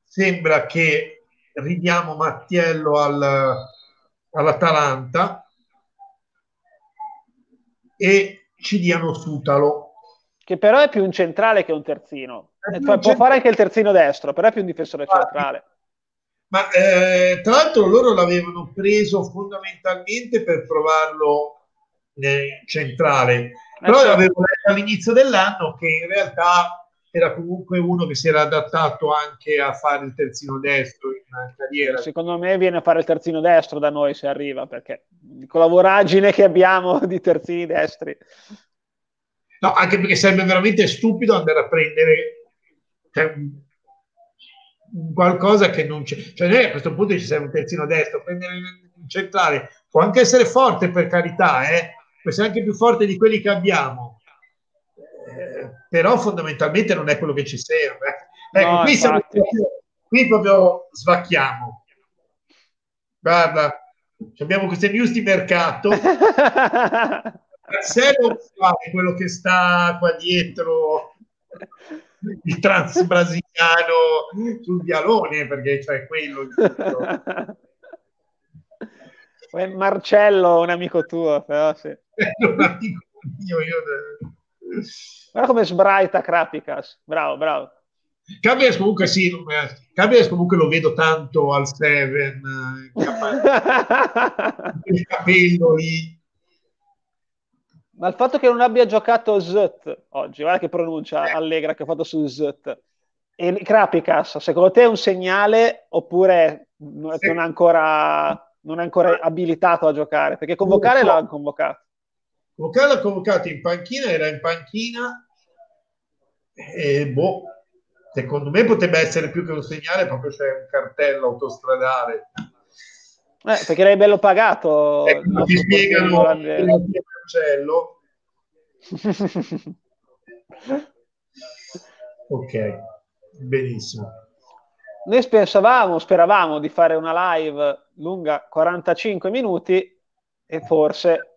sembra che ridiamo Mattiello al, all'Atalanta e ci diano Sutalo. Che però è più un centrale che un terzino. Più può centrale. fare anche il terzino destro, però è più un difensore centrale. Ma eh, tra l'altro loro l'avevano preso fondamentalmente per provarlo nel centrale però certo. avevo letto all'inizio dell'anno che in realtà era comunque uno che si era adattato anche a fare il terzino destro in carriera. Secondo me viene a fare il terzino destro da noi se arriva, perché con la voragine che abbiamo di terzini destri. No, anche perché sarebbe veramente stupido andare a prendere cioè, qualcosa che non c'è. Cioè, noi a questo punto ci serve un terzino destro, prendere il centrale può anche essere forte per carità, eh? Può essere anche più forte di quelli che abbiamo, eh, però fondamentalmente non è quello che ci serve. Ecco, no, qui, siamo, qui proprio svacchiamo. Guarda, abbiamo queste news di mercato. Marcelo è quello che sta qua dietro il trans brasiliano sul vialone perché cioè quello Marcello un amico tuo però sì un amico mio, io... Guarda come sbraita Krapikas, bravo, bravo. Cabias comunque sì, Cabias comunque lo vedo tanto al Seven, il capello lì. Ma il fatto che non abbia giocato Zut oggi, guarda che pronuncia eh. allegra che ha fatto su Zut. E Krapikas, secondo te è un segnale oppure non è ancora, non è ancora abilitato a giocare? Perché convocare l'ha convocato. Vocale ha convocato in panchina, era in panchina e boh, secondo me potrebbe essere più che un segnale, proprio c'è un cartello autostradale. Eh, perché l'hai bello pagato. Eh, ti spiegano il cancello. ok, benissimo. Noi pensavamo, speravamo di fare una live lunga 45 minuti e forse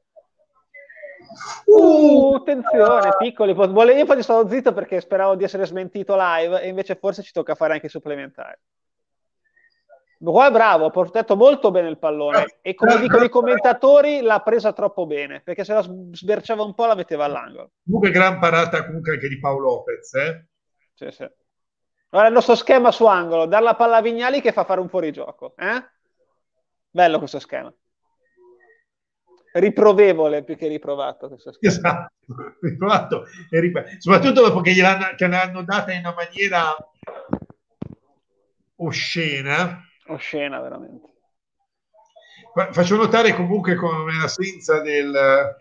Uh, attenzione, piccoli. Io poi stavo zitto perché speravo di essere smentito live e invece forse ci tocca fare anche i supplementari. Qua è bravo, ha portato molto bene il pallone e come dicono i commentatori l'ha presa troppo bene perché se la sberciava un po' la metteva all'angolo. Comunque gran parata comunque anche di Paolo Lopez, eh? Sì, sì. Allora il nostro schema su angolo, dar la palla a Vignali che fa fare un fuorigioco, eh? Bello questo schema riprovevole più che riprovato. Questo esatto, riprovato e riprovato. Soprattutto dopo che gliel'hanno che l'hanno data in una maniera oscena. Oscena, veramente. Faccio notare comunque come l'assenza del,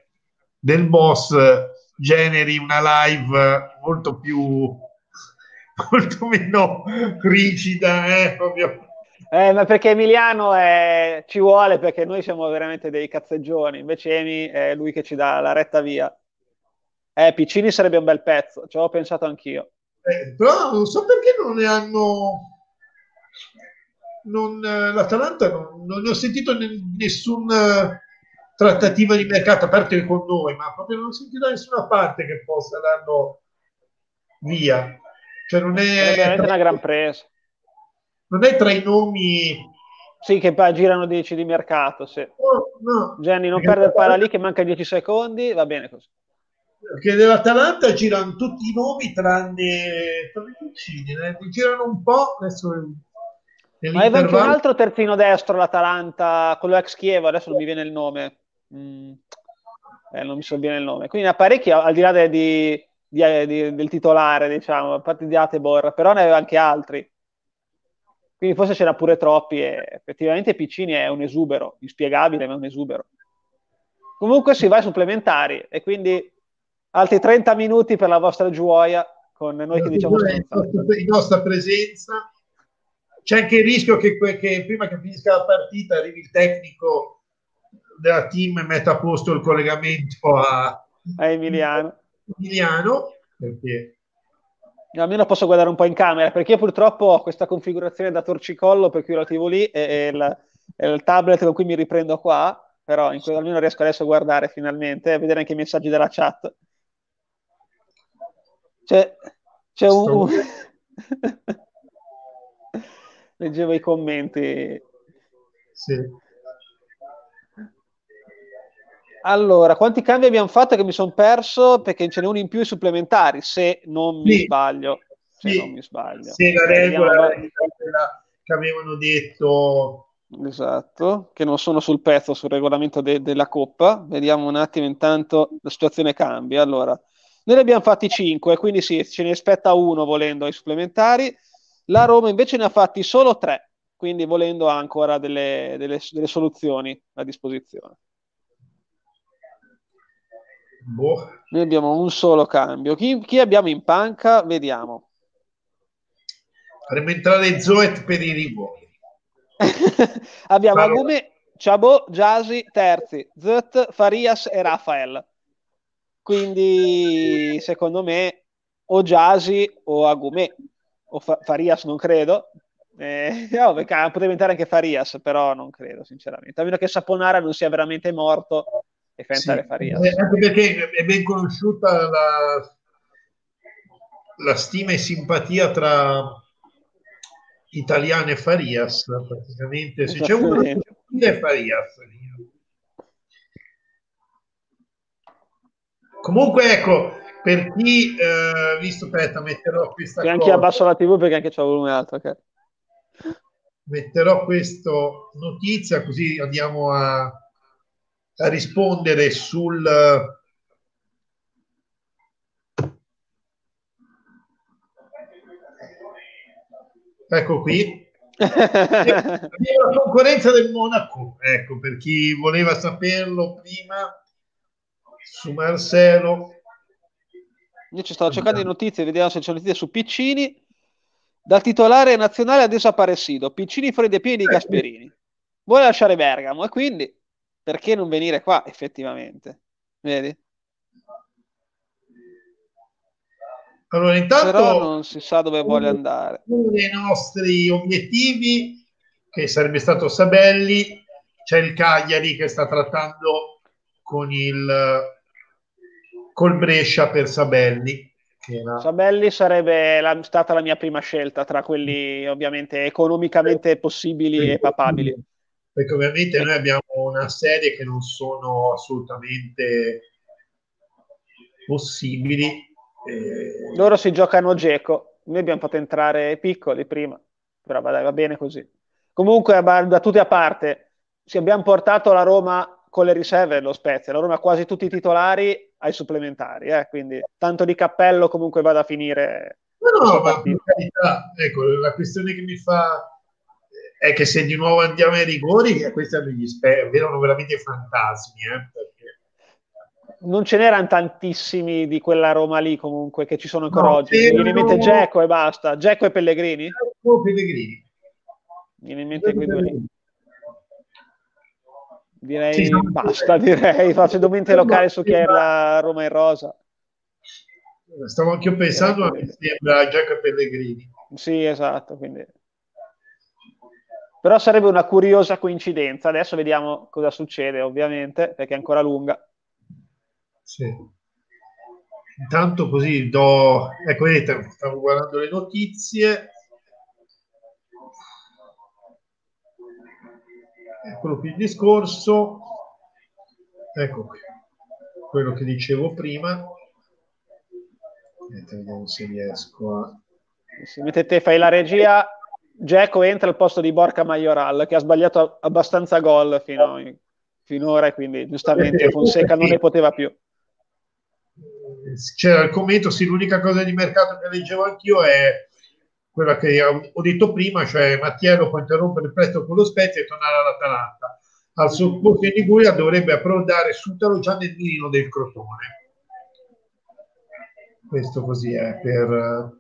del boss generi una live molto più molto meno rigida, eh, proprio eh, ma perché Emiliano è... ci vuole perché noi siamo veramente dei cazzeggioni, invece Emi è lui che ci dà la retta via. Eh, Piccini sarebbe un bel pezzo, ci avevo pensato anch'io. Eh, però non so perché non ne hanno... Non, eh, L'Atalanta non, non ne ho sentito n- nessuna eh, trattativa di mercato, a parte con noi, ma proprio non ho sentito da nessuna parte che possa darlo via. Cioè non è... È veramente una gran presa non è tra i nomi sì, che poi girano 10 di mercato. Sì. No, no. Gianni, non perde il palla lì che manca 10 secondi, va bene così. Perché nell'Atalanta girano tutti i nomi tranne, tranne eh? girano un po'. Adesso Ma aveva anche un altro terzino destro l'Atalanta, quello ex Chievo, adesso non mi viene il nome. Mm. Eh, non mi sovviene il nome. Quindi ne ha parecchi, al di là de, di, di, di, del titolare, diciamo, a parte di Atebor, però ne aveva anche altri. Quindi forse c'era pure troppi e effettivamente Piccini è un esubero, inspiegabile ma è un esubero. Comunque si va ai supplementari e quindi altri 30 minuti per la vostra gioia con noi che diciamo in nostra presenza c'è anche il rischio che, che, prima che finisca la partita arrivi il tecnico della team e metta a posto il collegamento a, a Emiliano. Emiliano perché almeno posso guardare un po' in camera perché io purtroppo ho questa configurazione da torcicollo per cui la TV lì e, e, il, e il, tablet con cui mi riprendo qua però in, almeno riesco adesso a guardare finalmente e a vedere anche i messaggi della chat. C'è, c'è un leggevo i commenti. Sì allora, quanti cambi abbiamo fatto che mi sono perso perché ce n'è uno in più i supplementari, se non mi sì. sbaglio. Se sì. non mi sbaglio. Se la regola che avevano detto... Esatto, che non sono sul pezzo sul regolamento de- della Coppa. Vediamo un attimo, intanto la situazione cambia. Allora, noi ne abbiamo fatti 5, quindi sì, ce ne aspetta uno volendo ai supplementari. La Roma invece ne ha fatti solo 3, quindi volendo ha ancora delle, delle, delle soluzioni a disposizione. Boh. Noi abbiamo un solo cambio. Chi, chi abbiamo in panca? Vediamo. Faremo entrare Zoet per i rigori. abbiamo allora. Agume, Ciabo, Jasi, Terzi, Zet, Farias e Rafael. Quindi, secondo me, o Jasi o Agume. O Fa- Farias non credo. Eh, no, potrebbe entrare anche Farias, però non credo, sinceramente. A meno che Saponara non sia veramente morto e Fenta sì, Farias. Eh, anche perché è ben conosciuta la, la stima e simpatia tra Italiano e Farias, praticamente. Se c'è uno è Farias. Comunque, ecco, per chi, eh, visto, aspetta, metterò questa e anche abbasso la TV perché anche c'è volume alto, ok? Metterò questa notizia così andiamo a rispondere sul ecco qui. La concorrenza del Monaco ecco per chi voleva saperlo prima su Marcelo. Io ci stavo cercando di notizie vediamo se c'è notizie su Piccini. Dal titolare nazionale ha desaparecido Piccini dei piedi di ecco. Gasperini. Vuole lasciare Bergamo? E quindi perché non venire qua effettivamente? Vedi? Allora, intanto Però non si sa dove vuole andare. Uno dei nostri obiettivi, che sarebbe stato Sabelli, c'è il Cagliari che sta trattando con il col Brescia per Sabelli. Era... Sabelli sarebbe la, stata la mia prima scelta tra quelli ovviamente economicamente possibili e papabili perché ovviamente noi abbiamo una serie che non sono assolutamente possibili. Eh... Loro si giocano Geco, noi abbiamo fatto entrare piccoli prima, però va, va bene così. Comunque, da tutti a parte, se abbiamo portato la Roma con le riserve lo Spezia, la Roma quasi tutti i titolari ai supplementari, eh? quindi tanto di cappello comunque vada a finire. No, no, ma per carità, ecco, la questione che mi fa è che se di nuovo andiamo ai rigori, questi erano veramente fantasmi. Eh, perché... Non ce n'erano tantissimi di quella Roma lì comunque che ci sono ancora no, oggi. Mi viene in mente Geco e basta. Geco e Pellegrini? Geco Pellegrini. Mi viene in mente quei due lì. Direi sì, basta, direi. Facendo mente locale su chi è la Roma in rosa. Stavo anche io pensando, mi sembra Geco Pellegrini. Sì, esatto, quindi però sarebbe una curiosa coincidenza. Adesso vediamo cosa succede, ovviamente, perché è ancora lunga. Sì. Intanto così do... Ecco, vedete, stavo guardando le notizie. Eccolo qui il discorso. Ecco qui. Quello che dicevo prima. Vediamo se riesco a... Se mettete, fai la regia, Geco entra al posto di Borca Majoral che ha sbagliato abbastanza gol fino, finora e quindi giustamente Fonseca non ne poteva più. C'era il commento, sì, l'unica cosa di mercato che leggevo anch'io è quella che ho detto prima, cioè Mattiello può interrompere il prestito con lo Spezia e tornare all'Atalanta. Al suo posto in Liguria dovrebbe approdare Sutalo già nel mirino del Crotone. Questo così è per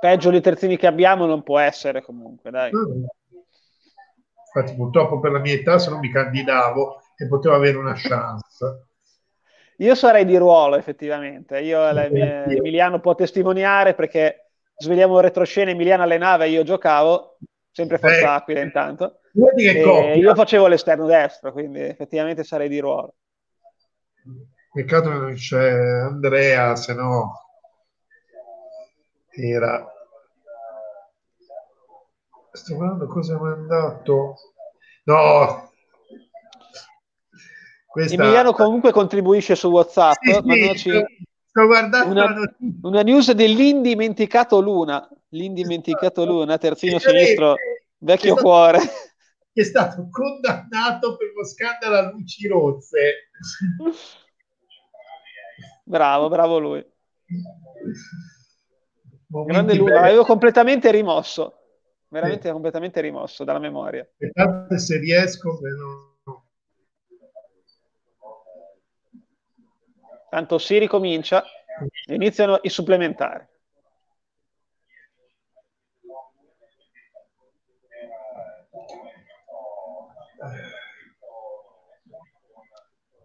peggio dei terzini che abbiamo non può essere comunque, dai. Infatti purtroppo per la mia età se non mi candidavo e potevo avere una chance. Io sarei di ruolo effettivamente, io mie, Emiliano può testimoniare perché svegliamo retroscena, Emiliano allenava e io giocavo, sempre Forza eh, Aquila intanto. io facevo l'esterno destro, quindi effettivamente sarei di ruolo. Peccato che non c'è Andrea, se no era. Sto guardando cosa mi ha mandato no! Questa... Emiliano comunque contribuisce su Whatsapp sì, sì, sto guardando una, una, news dell'indimenticato Luna. L'indimenticato Luna terzino sì, sinistro vecchio è cuore. Che è stato condannato per lo scandalo a luci rosse. Bravo bravo lui Grande Luna, l'avevo completamente rimosso veramente sì. completamente rimosso dalla memoria. Aspettate se riesco, se no... Tanto si ricomincia, iniziano i supplementari.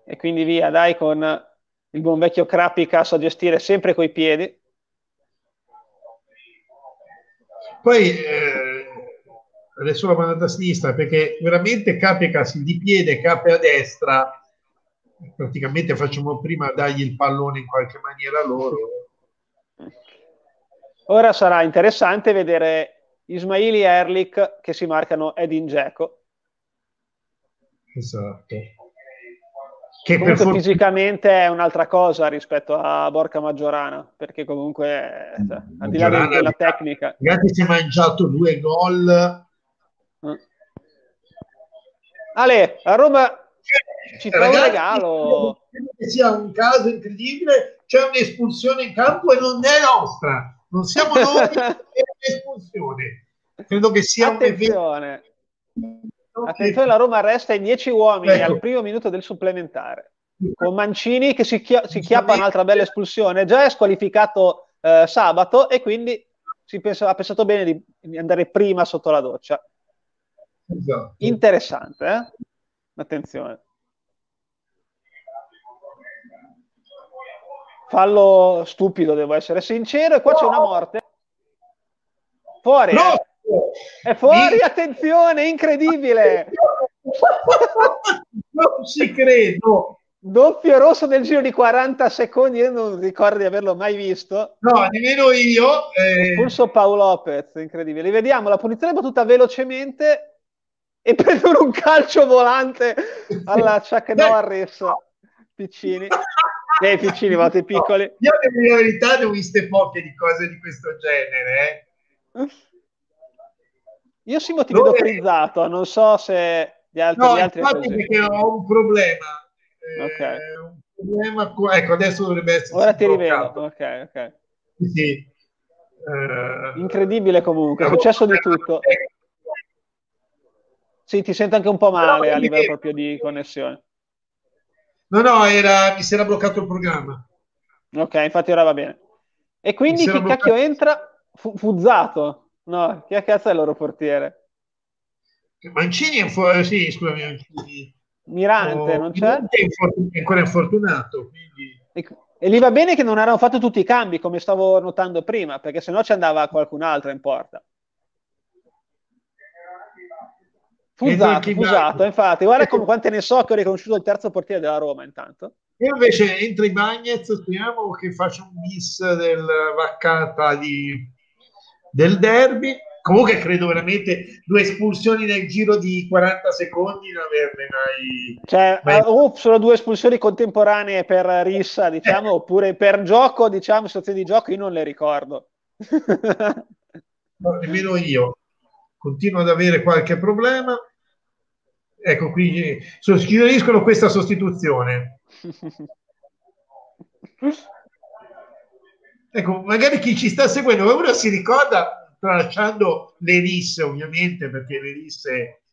E quindi via, dai, con il buon vecchio Krapikas a gestire sempre coi piedi. Poi eh, adesso la mandata a sinistra perché veramente Capecas di piede, cape a destra praticamente facciamo prima dargli il pallone in qualche maniera loro. Ora sarà interessante vedere Ismaili e Erlich che si marcano Edin Dzeko. Esatto che comunque for- fisicamente è un'altra cosa rispetto a Borca Maggiorana perché comunque cioè, al di là della tecnica ragazzi si è mangiato due gol Ale, a Roma ci fa un regalo. Credo che sia un caso incredibile, c'è un'espulsione in campo e non è nostra. Non siamo noi, è un'espulsione. Credo che sia Attenzione. un Attenzione, la Roma resta in 10 uomini ecco. al primo minuto del supplementare. Con Mancini che si, chia- si chiappa un'altra bella espulsione. Già è squalificato eh, sabato e quindi pensa- ha pensato bene di andare prima sotto la doccia. Esatto. Interessante, eh? Attenzione. Fallo stupido, devo essere sincero. E qua no. c'è una morte. Fuori. No. Eh? È fuori, attenzione, incredibile. non ci credo. Doppio rosso nel giro di 40 secondi, io non ricordo di averlo mai visto. No, nemmeno io. Eh... Pulso Paolo Lopez, incredibile. Rivediamo la punizione battuta velocemente e prendono un calcio volante alla Chuck Norris piccini eh, piccini vate piccoli io in verità ne ho viste poche di cose di questo genere eh. io Simo ti Dove... vedo frizzato non so se gli altri, no, gli altri infatti perché ho un problema eh, okay. un problema ecco adesso dovrebbe essere ora ti rivedo ok ok sì. Uh, incredibile comunque è successo di tutto sì, ti sento anche un po' male no, a livello proprio di connessione. No, no, era, mi si era bloccato il programma. Ok, infatti ora va bene. E quindi chi bloccato... cacchio entra? Fu- Fuzzato? No, chi cazzo è il loro portiere? Mancini è un fu- sì, scusami, Mancini. Mirante, oh, non c'è? È ancora infortunato, quindi... E, e gli va bene che non erano fatti tutti i cambi, come stavo notando prima, perché sennò ci andava qualcun altro in porta. Fusato, fusato, infatti. Guarda come quante ne so che ho riconosciuto il terzo portiere della Roma intanto. Io invece entro i Bagnets, speriamo che faccia un bis del vaccata di, del derby. Comunque credo veramente due espulsioni nel giro di 40 secondi non averne mai... Cioè, mai... Uh, sono due espulsioni contemporanee per rissa, diciamo, eh. oppure per gioco, diciamo, situazioni di gioco, io non le ricordo. no, nemmeno io continuo ad avere qualche problema. Ecco qui, suggeriscono questa sostituzione. Ecco, magari chi ci sta seguendo, uno si ricorda, tralasciando le risse ovviamente, perché le risse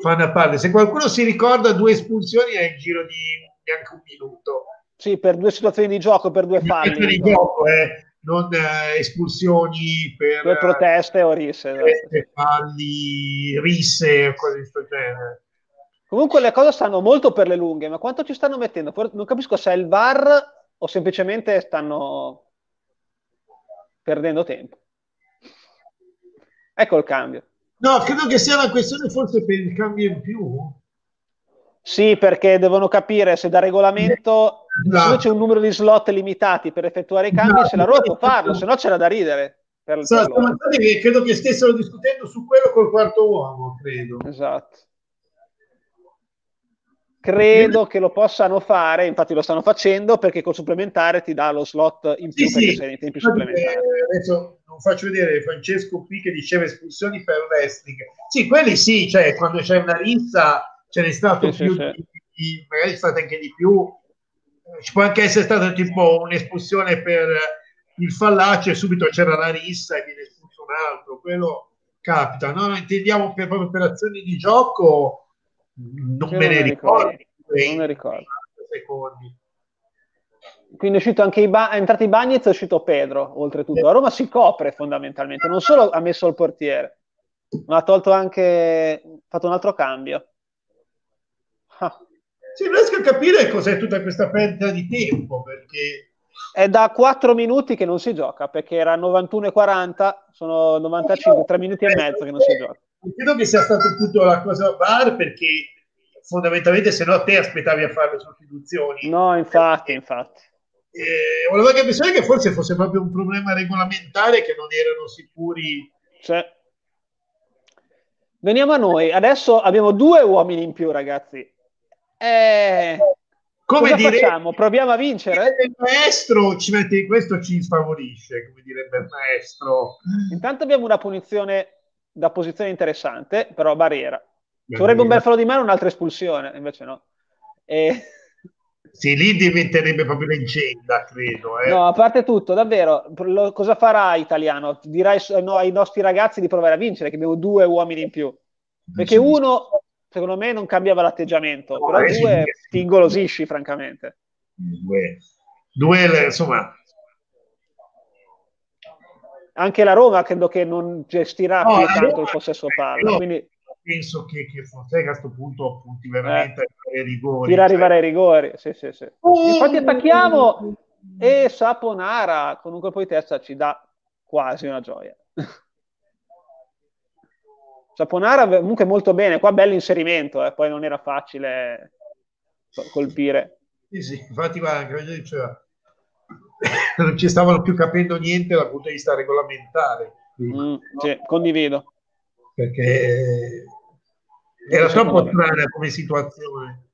fanno a parte, se qualcuno si ricorda due espulsioni è in giro di neanche un minuto. Sì, per due situazioni di gioco, per due falli. Di gioco, eh. non eh, espulsioni per, per proteste o risse, esatto. falli, risse o cose di questo genere. Comunque le cose stanno molto per le lunghe, ma quanto ci stanno mettendo? Non capisco se è il VAR o semplicemente stanno perdendo tempo. Ecco il cambio. No, credo che sia una questione forse per il cambio in più. Sì, perché devono capire se da regolamento esatto. c'è un numero di slot limitati per effettuare i cambi, esatto. se la Roma può farlo, se no c'era da ridere. Per, esatto, per credo che stessero discutendo su quello col quarto uomo, credo. Esatto. Credo che lo possano fare, infatti lo stanno facendo perché col supplementare ti dà lo slot in più sì, perché sì. sei nei tempi supplementari. Adesso non faccio vedere Francesco qui che diceva espulsioni per wrestling. Sì, quelli sì, cioè quando c'è una lista ce n'è stato sì, più, sì, di, magari è stata anche di più. Ci può anche essere stata tipo un'espulsione per il fallace e subito c'era la rissa e viene espulso un altro. Quello capita, no? Intendiamo per proprio per azioni di gioco non me ne ricordo. Non ne ricordo. Secondi. Quindi è uscito anche i ba- è entrato i Bagnets è uscito Pedro, oltretutto. A Roma si copre fondamentalmente, non solo ha messo il portiere, ma ha tolto anche fatto un altro cambio. Ah. Sì, riesco a capire cos'è tutta questa perdita di tempo, perché è da 4 minuti che non si gioca, perché era 91 e 40, sono 95, 3 minuti e mezzo che non si gioca credo che sia stato tutto la cosa bar perché fondamentalmente se no te aspettavi a fare le sostituzioni. No, infatti, infatti. Eh, volevo anche pensare che forse fosse proprio un problema regolamentare che non erano sicuri. Cioè. Veniamo a noi, adesso abbiamo due uomini in più, ragazzi. Eh, come cosa dire, facciamo? Proviamo a vincere? Il maestro ci mette questo ci sfavorisce, come direbbe il maestro. Intanto abbiamo una punizione da posizione interessante, però barriera. Ci vorrebbe un bel fallo di mano, un'altra espulsione, invece no. E... Sì, lì diventerebbe proprio leggenda, credo. Eh. No, a parte tutto, davvero, lo, cosa farà italiano? Dirai no, ai nostri ragazzi di provare a vincere, che abbiamo due uomini in più. Perché uno, secondo me, non cambiava l'atteggiamento, no, però due ti ingolosisci, francamente. Due, due insomma, anche la Roma credo che non gestirà no, più tanto il possesso palla. No, quindi... Penso che, che Fonseca a questo punto punti veramente eh, ai rigori. Tira cioè... arrivare ai rigori, sì, sì, sì. Oh, Infatti attacchiamo e Saponara con un colpo di testa ci dà quasi una gioia. Saponara comunque molto bene, qua bello inserimento, eh, poi non era facile colpire. Sì, sì, infatti guarda, anche diceva, non ci stavano più capendo niente dal punto di vista regolamentare. Mm, sì, condivido. Perché era troppo strana come situazione.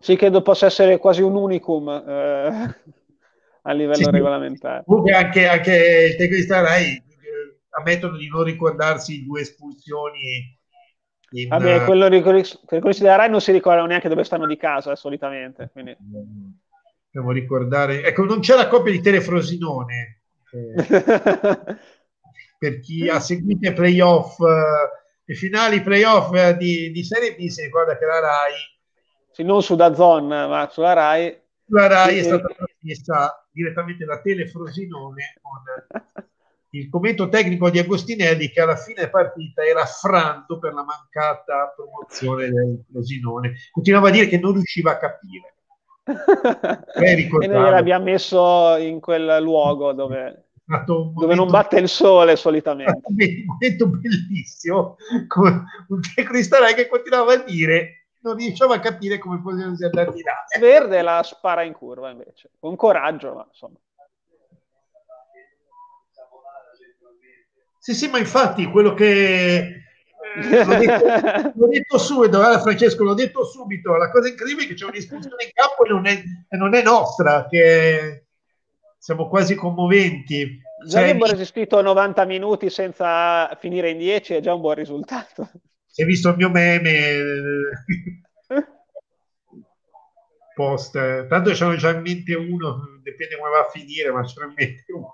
Sì, credo possa essere quasi un unicum eh, a livello sì, regolamentare. Comunque anche, anche il tecnista Rai eh, ammettono di non ricordarsi due espulsioni. In, Vabbè, quello di, quello di Rai non si ricordano neanche dove stanno di casa solitamente. Quindi. Dobbiamo ricordare, ecco, non c'è la coppia di Telefrosinone. Eh, per chi ha seguito i playoff, eh, i finali playoff eh, di, di, Serie B, si ricorda che la RAI, sì, non su Dazon, ma sulla RAI, la RAI è stata trasmessa direttamente da Telefrosinone con il commento tecnico di Agostinelli che alla fine partita era affranto per la mancata promozione del Frosinone. Continuava a dire che non riusciva a capire e noi l'abbiamo messo in quel luogo dove, dove non batte il sole solitamente. Un momento bellissimo, con un tecnistarai che continuava a dire non riusciamo a capire come possiamo andare là. Verde la spara in curva invece, con coraggio, ma insomma. Sì, sì, ma infatti quello che eh, l'ho, detto, l'ho, detto, subito, eh, Francesco, l'ho detto subito. La cosa incredibile è che c'è un'espulsione in campo e non è, e non è nostra, che siamo quasi commoventi. Già cioè, abbiamo resistito 90 minuti senza finire in 10 è già un buon risultato. Si è visto il mio meme post, tanto c'erano già in mente uno, dipende come va a finire, ma c'era in mente uno.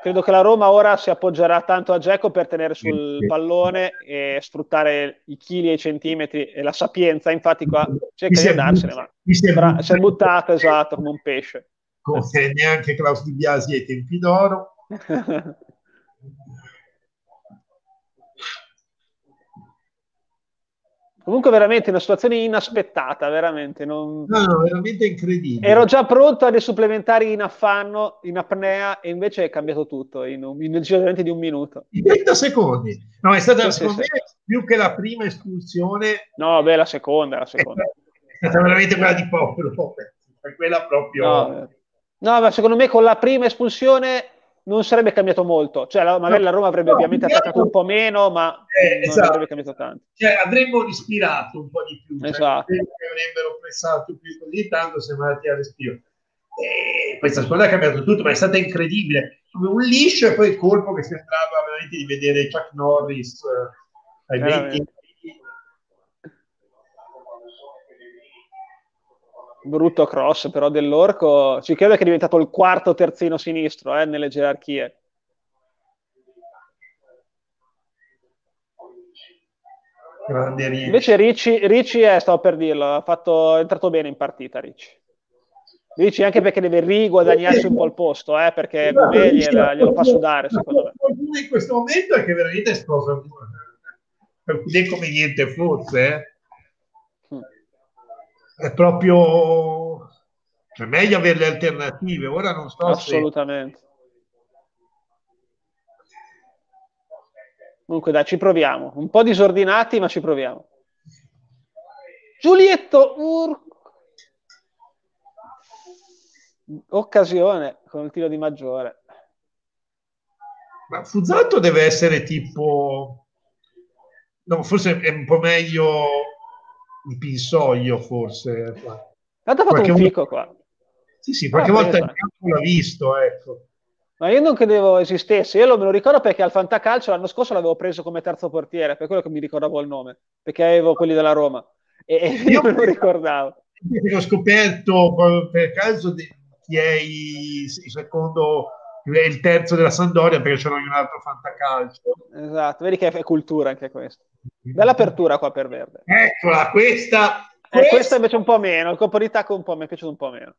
Credo che la Roma ora si appoggerà tanto a Geco per tenere sul pallone e sfruttare i chili e i centimetri e la sapienza. Infatti, qua cerca di andarsene, ma si è, bra- si è buttato esatto come un pesce. Come neanche Klaus Di Biasi ai tempi d'oro. Comunque veramente una situazione inaspettata, veramente. Non... No, no, veramente incredibile. Ero già pronto a dei supplementari in affanno, in apnea, e invece è cambiato tutto in, un, in giro di un minuto. In 30 secondi. No, è stata, sì, secondo sì, me, sì. più che la prima espulsione... No, beh, la seconda, la seconda. È stata veramente quella di Popolo, quella proprio... No, no, ma secondo me con la prima espulsione non sarebbe cambiato molto. Cioè, la, magari la Roma avrebbe no, ovviamente attaccato un po' meno, ma eh, non esatto. avrebbe cambiato tanto. Cioè, avremmo ispirato un po' di più. Cioè, esatto. Cioè, avrebbero pressato più così tanto, siamo andati a respiro. E questa squadra ha cambiato tutto, ma è stata incredibile. Un liscio e poi il colpo che sembrava veramente di vedere Chuck Norris eh, ai 20 brutto cross però dell'Orco ci credo che è diventato il quarto terzino sinistro eh, nelle gerarchie. Invece Ricci, Ricci è, stavo per dirlo ha fatto, è entrato bene in partita Ricci. Ricci anche perché deve riguadagnarsi un po' il posto eh, perché Goumet glielo, glielo fa sudare secondo me. in questo momento è che veramente è esploso. Come niente fosse eh è proprio cioè, meglio avere le alternative. Ora non sto assolutamente. Se... Comunque, dai, ci proviamo. Un po' disordinati, ma ci proviamo. Giulietto, ur... occasione con il tiro di maggiore. Ma Fuzzato deve essere tipo, no, forse è un po' meglio il pinsoglio forse. Tanto ha fatto qualche un fico qua. Sì, sì, qualche ah, volta il campo l'ha visto, ecco. Ma io non credevo esistesse, io me lo ricordo perché al Fantacalcio l'anno scorso l'avevo preso come terzo portiere, per quello che mi ricordavo il nome, perché avevo quelli della Roma e, e io me lo ricordavo. Ho scoperto per caso di chi è il secondo il terzo della Sandoria perché c'era un altro fantacalcio. Esatto, vedi che è cultura anche questo. Bella apertura qua per Verde. Eccola, questa... Eh, questa invece un po' meno, il colpo di tacco un po' mi è piaciuto un po' meno.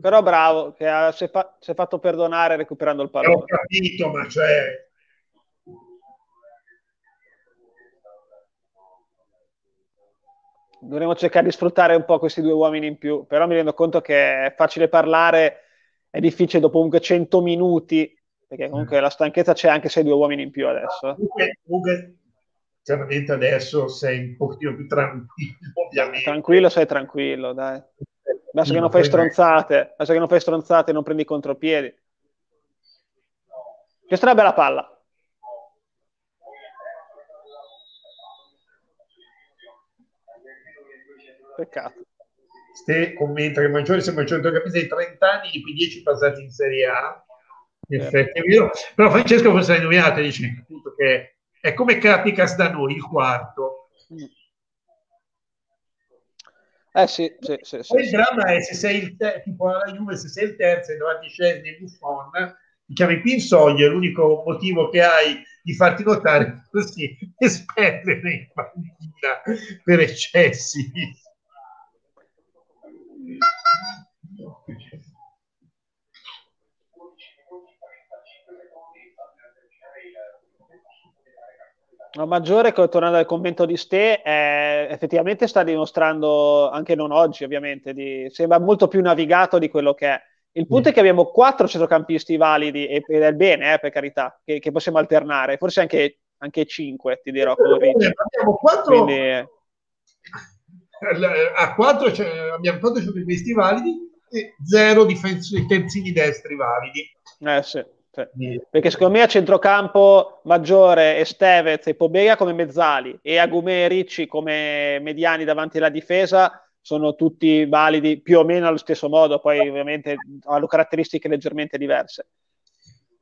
Però bravo, che ha, si, è fa, si, è fatto perdonare recuperando il pallone. Ho capito, ma cioè... Dovremmo cercare di sfruttare un po' questi due uomini in più, però mi rendo conto che è facile parlare, è difficile dopo comunque 100 minuti perché comunque la stanchezza c'è anche se hai due uomini in più adesso. Comunque, comunque chiaramente adesso sei un pochino più tranquillo, ovviamente. Tranquillo sei tranquillo, dai. Basta che non fai stronzate, basta che non fai stronzate e non prendi contropiedi. Questa è una bella palla. Peccato. Ste commenta che Maggiore sembra un centrocampista di 30 anni, di cui 10 passati in Serie A in effetti è vero. Però Francesco forse l'ha indovinato, dice appunto che è come Capicas da noi, il quarto. Eh sì, sì, sì, sì il dramma è se sei il terzo, tipo la Juve, se sei il terzo e davanti Scesni e Buffon, ti chiami Pinsoglio, è l'unico motivo che hai di farti notare così e spendere in panchina per eccessi. La maggiore, tornando al commento di Ste, eh, effettivamente sta dimostrando, anche non oggi ovviamente, di, sembra molto più navigato di quello che è. Il punto mm. è che abbiamo quattro centrocampisti validi, ed è bene, eh, per carità, che, che, possiamo alternare, forse anche, anche cinque, ti dirò. Con abbiamo quattro... Quindi, eh, a quattro cioè, abbiamo quattro centrocampisti validi e zero difensori terzini destri validi. Eh sì. Cioè, perché secondo me a centrocampo Maggiore e Stevez e Pobega come mezzali e Agumè e Ricci come mediani davanti alla difesa sono tutti validi più o meno allo stesso modo, poi ovviamente hanno caratteristiche leggermente diverse.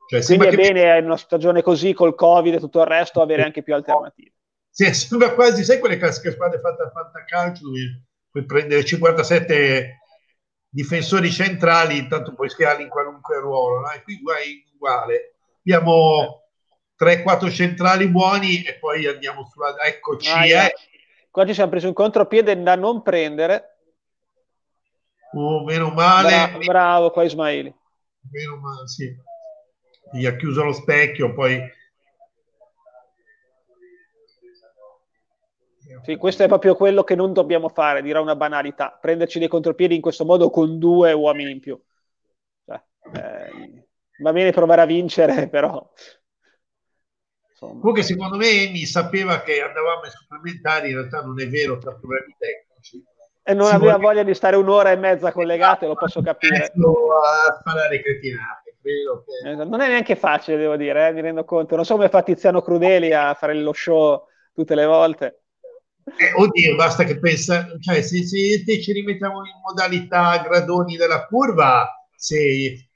Cioè, Quindi è che... bene in una stagione così col Covid e tutto il resto avere anche più alternative. Sì, sembra quasi, sai quelle classiche squadre fatte a fantacalcio dove puoi prendere 57 difensori centrali, intanto puoi schierarli in qualunque ruolo, no? e qui è uguale. Abbiamo 3-4 centrali buoni e poi andiamo sulla... Eccoci, ah, eh. Qua ci siamo presi un contropiede da non prendere. Oh, meno male. Bra- bravo qua Ismaili. Meno male, sì. Gli ha chiuso lo specchio, poi Sì, questo è proprio quello che non dobbiamo fare, dirà una banalità, prenderci dei contropiedi in questo modo con due uomini in più. Cioè, eh, va bene provare a vincere, però... Insomma. Comunque secondo me Emi sapeva che andavamo ai supplementari, in realtà non è vero per problemi tecnici. E non si aveva vuole... voglia di stare un'ora e mezza collegate, lo posso capire. A sparare cretinate, credo che... Esatto, non è neanche facile, devo dire, eh, mi rendo conto. Non so come fa Tiziano Crudeli a fare lo show tutte le volte. Eh, oddio, basta che pensa, cioè se, se ci rimettiamo in modalità gradoni della curva, se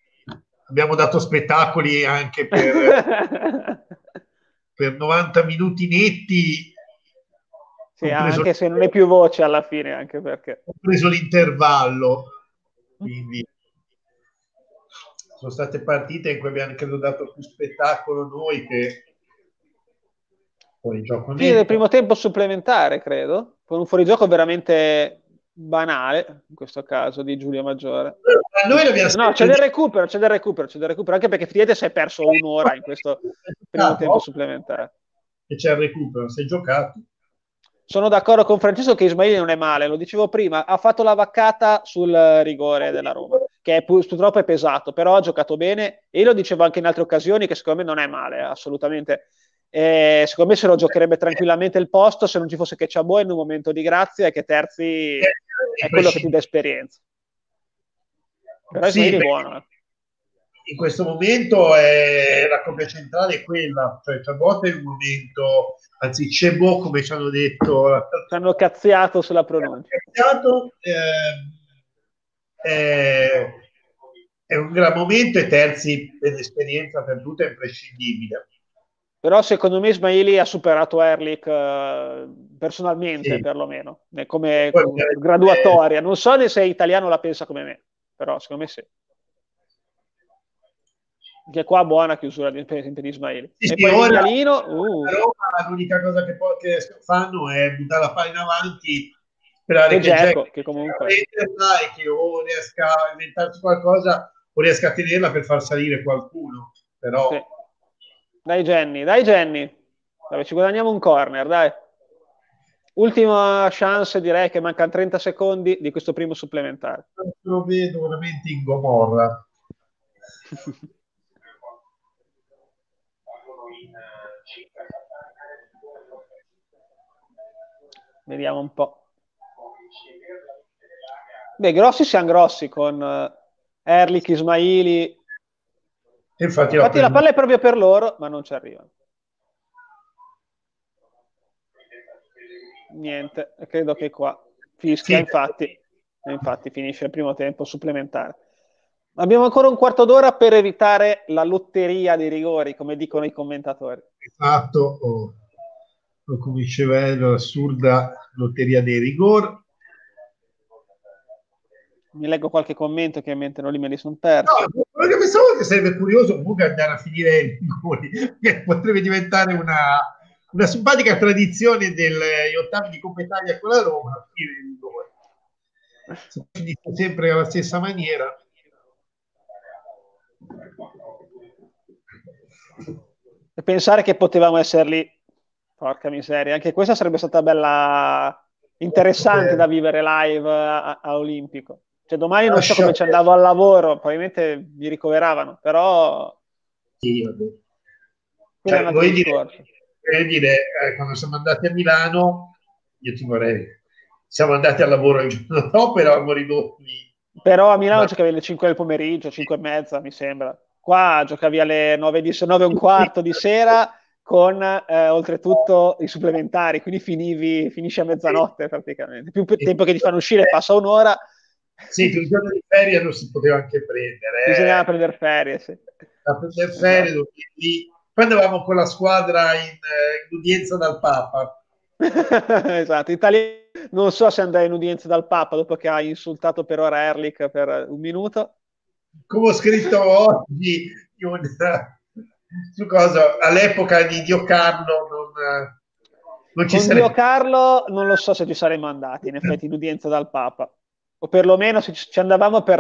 abbiamo dato spettacoli anche per, per 90 minuti netti. Sì, anche se non è più voce alla fine, anche perché. Ho preso l'intervallo, quindi sono state partite in cui abbiamo credo dato più spettacolo noi che fuorigioco fine del primo tempo supplementare, credo, con un fuorigioco veramente banale, in questo caso, di Giulio Maggiore. No, c'è del recupero, c'è del recupero, c'è del recupero, anche perché effettivamente si è perso un'ora in questo primo tempo supplementare. E c'è il recupero, si è giocato. Sono d'accordo con Francesco che Ismaili non è male, lo dicevo prima, ha fatto la vaccata sul rigore della Roma, che è, purtroppo è pesato, però ha giocato bene e lo dicevo anche in altre occasioni che secondo me non è male, assolutamente e secondo me se lo giocherebbe tranquillamente il posto se non ci fosse che Ciabò in un momento di grazia e che Terzi è quello che ti dà esperienza. Però sì, è buono. Eh. In questo momento è, la coppia centrale è quella, cioè Ciabot è un momento, anzi Cebò come ci hanno detto. Ci hanno cazziato sulla pronuncia. Cazziato, eh, è, è un gran momento e Terzi per l'esperienza perduta è imprescindibile però secondo me Ismaili ha superato Erlich uh, personalmente sì. perlomeno, come Poi, graduatoria. Non so se italiano la pensa come me, però secondo me sì. Che qua buona chiusura di, per esempio di Ismaili. Sì, e sì, poi ora, Italiano, uh. Roma, l'unica cosa che, poi, che, fanno è buttare la palla in avanti, sperare che, Gerco, che comunque e che o riesca a inventarsi qualcosa o riesca a tenerla per far salire qualcuno. Però... Sì dai Jenny, dai Jenny. Vabbè, ci guadagniamo un corner, dai. Ultima chance, direi che mancano 30 secondi di questo primo supplementare. Lo vedo veramente in Gomorra. Vediamo un po'. Beh, grossi siamo grossi con uh, Erlich, Ismaili, Infatti, Infatti la palla è proprio per loro, ma non ci arrivano. Niente, credo che qua fischia, sì. infatti, infatti finisce il primo tempo supplementare. Abbiamo ancora un quarto d'ora per evitare la lotteria dei rigori, come dicono i commentatori. Esatto, o, o come diceva l'assurda lotteria dei rigori mi leggo qualche commento che mentre non li me li sono persi. No, quello che pensavo che sarebbe curioso comunque andare a finire i rigori, che potrebbe diventare una, una simpatica tradizione degli ottavi di Coppa Italia con la Roma, finire i. Finisce sempre alla stessa maniera. E pensare che potevamo essere lì, porca miseria, anche questa sarebbe stata bella interessante da vivere live a Olimpico. Cioè, domani non so come ci andavo al lavoro, probabilmente mi ricoveravano, però... Sì, cioè, vuoi dire, dire eh, quando siamo andati a Milano, io ti vorrei... Siamo andati al lavoro il giorno dopo, eravamo ridotti... Però a Milano Ma... giocavi alle 5 del pomeriggio, 5 e mezza, mi sembra. Qua giocavi alle 9, di, 9 e un quarto di sera con eh, oltretutto i supplementari, quindi finivi, finisci a mezzanotte praticamente. Più tempo che ti fanno uscire, passa un'ora sì, il giorno di ferie non si poteva anche prendere. Eh. Bisognava prendere ferie, sì. Da prendere ferie, esatto. lì. Poi andavamo con la squadra in, eh, in udienza dal Papa. esatto, italiani non so se andare in udienza dal Papa dopo che ha insultato per ora Erlich per un minuto. Come ho scritto oggi un, su cosa, all'epoca di Dio Carlo non, non ci Con sarebbe... Dio Carlo non lo so se ci saremmo andati in effetti in udienza dal Papa o perlomeno se ci andavamo per,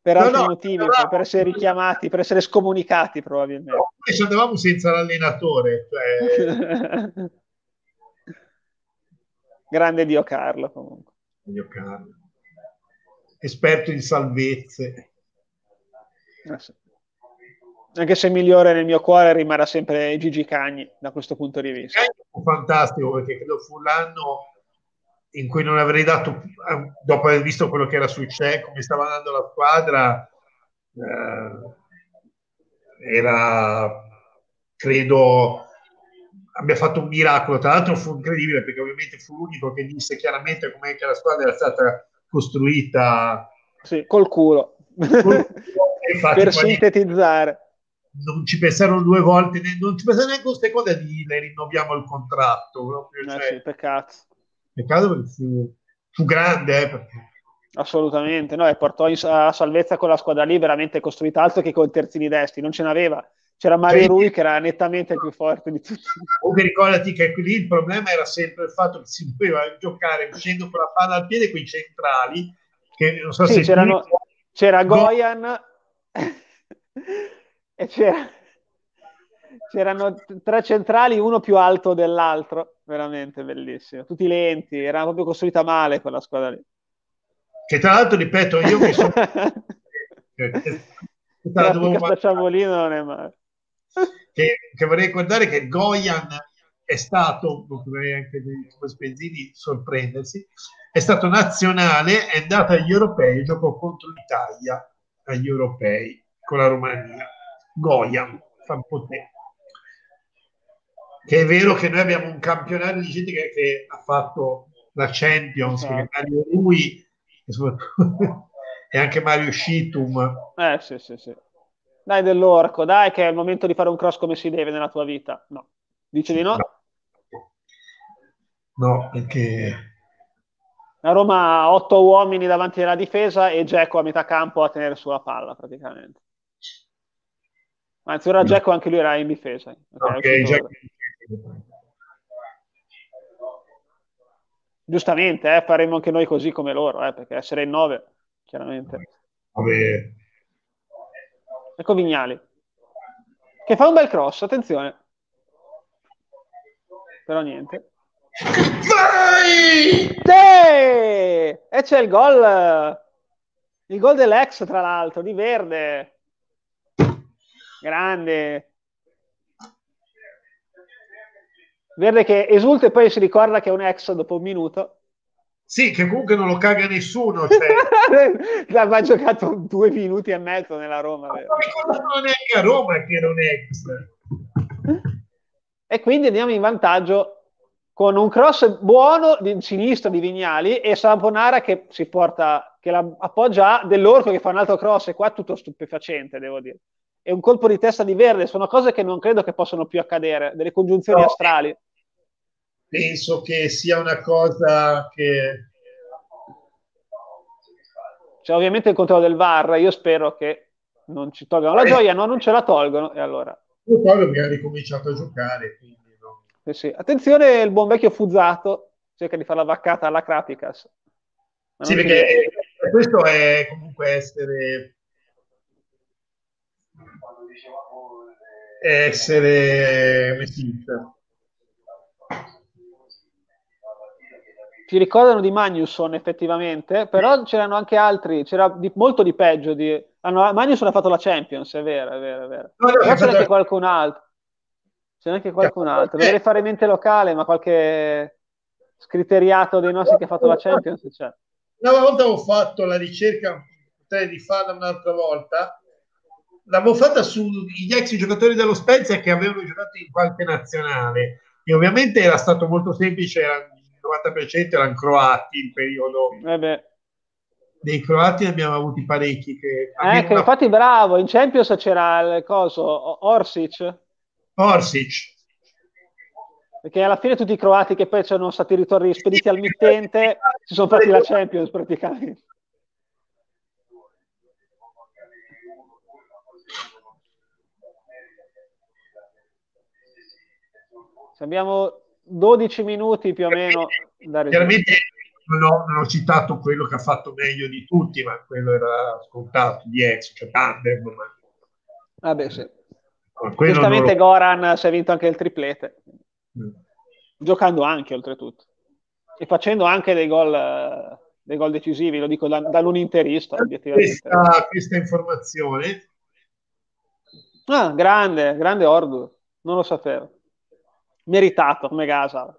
per altri no, motivi, andavamo... per essere richiamati, per essere scomunicati probabilmente. No, ci andavamo senza l'allenatore. Cioè... Grande Dio Carlo comunque. Dio Carlo. Esperto in salvezze. Eh sì. Anche se migliore nel mio cuore rimarrà sempre Gigi Cagni da questo punto di vista. Cagni fu fantastico perché credo fu l'anno in cui non avrei dato, dopo aver visto quello che era successo, come stava andando la squadra, eh, era, credo, abbia fatto un miracolo. Tra l'altro fu incredibile perché ovviamente fu l'unico che disse chiaramente come la squadra era stata costruita sì, col culo. Col culo. Infatti, per sintetizzare. Non ci pensarono due volte, non ci pensarono neanche un secondo a dire rinnoviamo il contratto. Proprio, eh cioè, sì, peccato. Peccato perché fu, fu grande. Eh, perché... Assolutamente, no, e portò in, a salvezza con la squadra lì veramente costruita altro che con terzini destri, non ce n'aveva. C'era Mario cioè, Rui che era nettamente il più forte di tutti. Comunque ricordati che lì il problema era sempre il fatto che si doveva giocare uscendo con la palla al piede con i centrali, che non so sì, se... C'erano, tu... C'era Goyan e c'era, c'erano tre centrali, uno più alto dell'altro veramente bellissimo. Tutti lenti, era proprio costruita male quella squadra lì. Che tra l'altro, ripeto, io mi sono... Ciavolino non è male. Che, che, vorrei ricordare che Goyan è stato, vorrei anche come Spezzini sorprendersi, è stato nazionale, è andato agli europei, giocò contro l'Italia agli europei con la Romania. Goyan, fa un po' tempo che è vero che noi abbiamo un campionato di gente che, che ha fatto la Champions, esatto. Mario Rui e anche Mario Scitum. Eh sì, sì, sì. Dai dell'orco, dai che è il momento di fare un cross come si deve nella tua vita. No. Dice di no? No, no perché... La Roma ha otto uomini davanti alla difesa e Geco a metà campo a tenere sulla palla praticamente. Anzi, ora Geco anche lui era in difesa. Ok, okay Giustamente, eh, faremo anche noi così come loro, eh, perché essere in 9, chiaramente. Vabbè. Ecco Vignali, che fa un bel cross, attenzione. Però niente. Vai! Sì! E c'è il gol, il gol dell'ex, tra l'altro, di Verde. Grande. Verde che esulta e poi si ricorda che è un ex dopo un minuto. Sì, che comunque non lo caga nessuno. Cioè... Aveva giocato due minuti e mezzo nella Roma. Ma non è a Roma che era un ex. E quindi andiamo in vantaggio con un cross buono di sinistra di Vignali e Samponara che si porta, che la appoggia dell'Orco che fa un altro cross e qua tutto stupefacente, devo dire. E un colpo di testa di Verde, sono cose che non credo che possano più accadere, delle congiunzioni no, astrali penso che sia una cosa che... C'è ovviamente il controllo del VAR, io spero che non ci tolgano la gioia, no, non ce la tolgono, e allora... Poi perché ha ricominciato a giocare, quindi no. sì, sì. Attenzione, il buon vecchio Fuzzato cerca di fare la vaccata alla Crapicas. Sì, perché che... questo è comunque essere... essere... come si dice? Ci ricordano di Magnusson effettivamente, però c'erano anche altri, c'era di, molto di peggio. Di, hanno, Magnusson ha fatto la Champions, è vero, è vero, è vero. No, però c'è anche qualcun altro. C'è anche qualcun altro. Dovrei fare mente locale, ma qualche scriteriato dei nostri che ha fatto la Champions c'è. Una volta ho fatto la ricerca, potrei rifarla un'altra volta. L'avevo fatta sugli ex giocatori dello Spezia che avevano giocato in qualche nazionale e ovviamente era stato molto semplice, erano 90% erano croati il periodo. Eh Dei croati ne abbiamo avuti parecchi. Che ecco, una... infatti bravo, in Champions c'era il coso, Orsic. Orsic. Perché alla fine tutti i croati che poi sono stati ritorni spediti al mittente si sono fatti la Champions praticamente. Abbiamo 12 minuti più o meno Chiaramente non ho, non ho, citato quello che ha fatto meglio di tutti, ma quello era scontato di ex, cioè Tandem. Ma... Vabbè, sì. Giustamente lo... Goran si è vinto anche il triplete, mm. giocando anche oltretutto e facendo anche dei gol, dei gol decisivi, lo dico da, da un interista. Questa, questa informazione. Ah, grande, grande Ordu, non lo sapevo meritato come Gasa.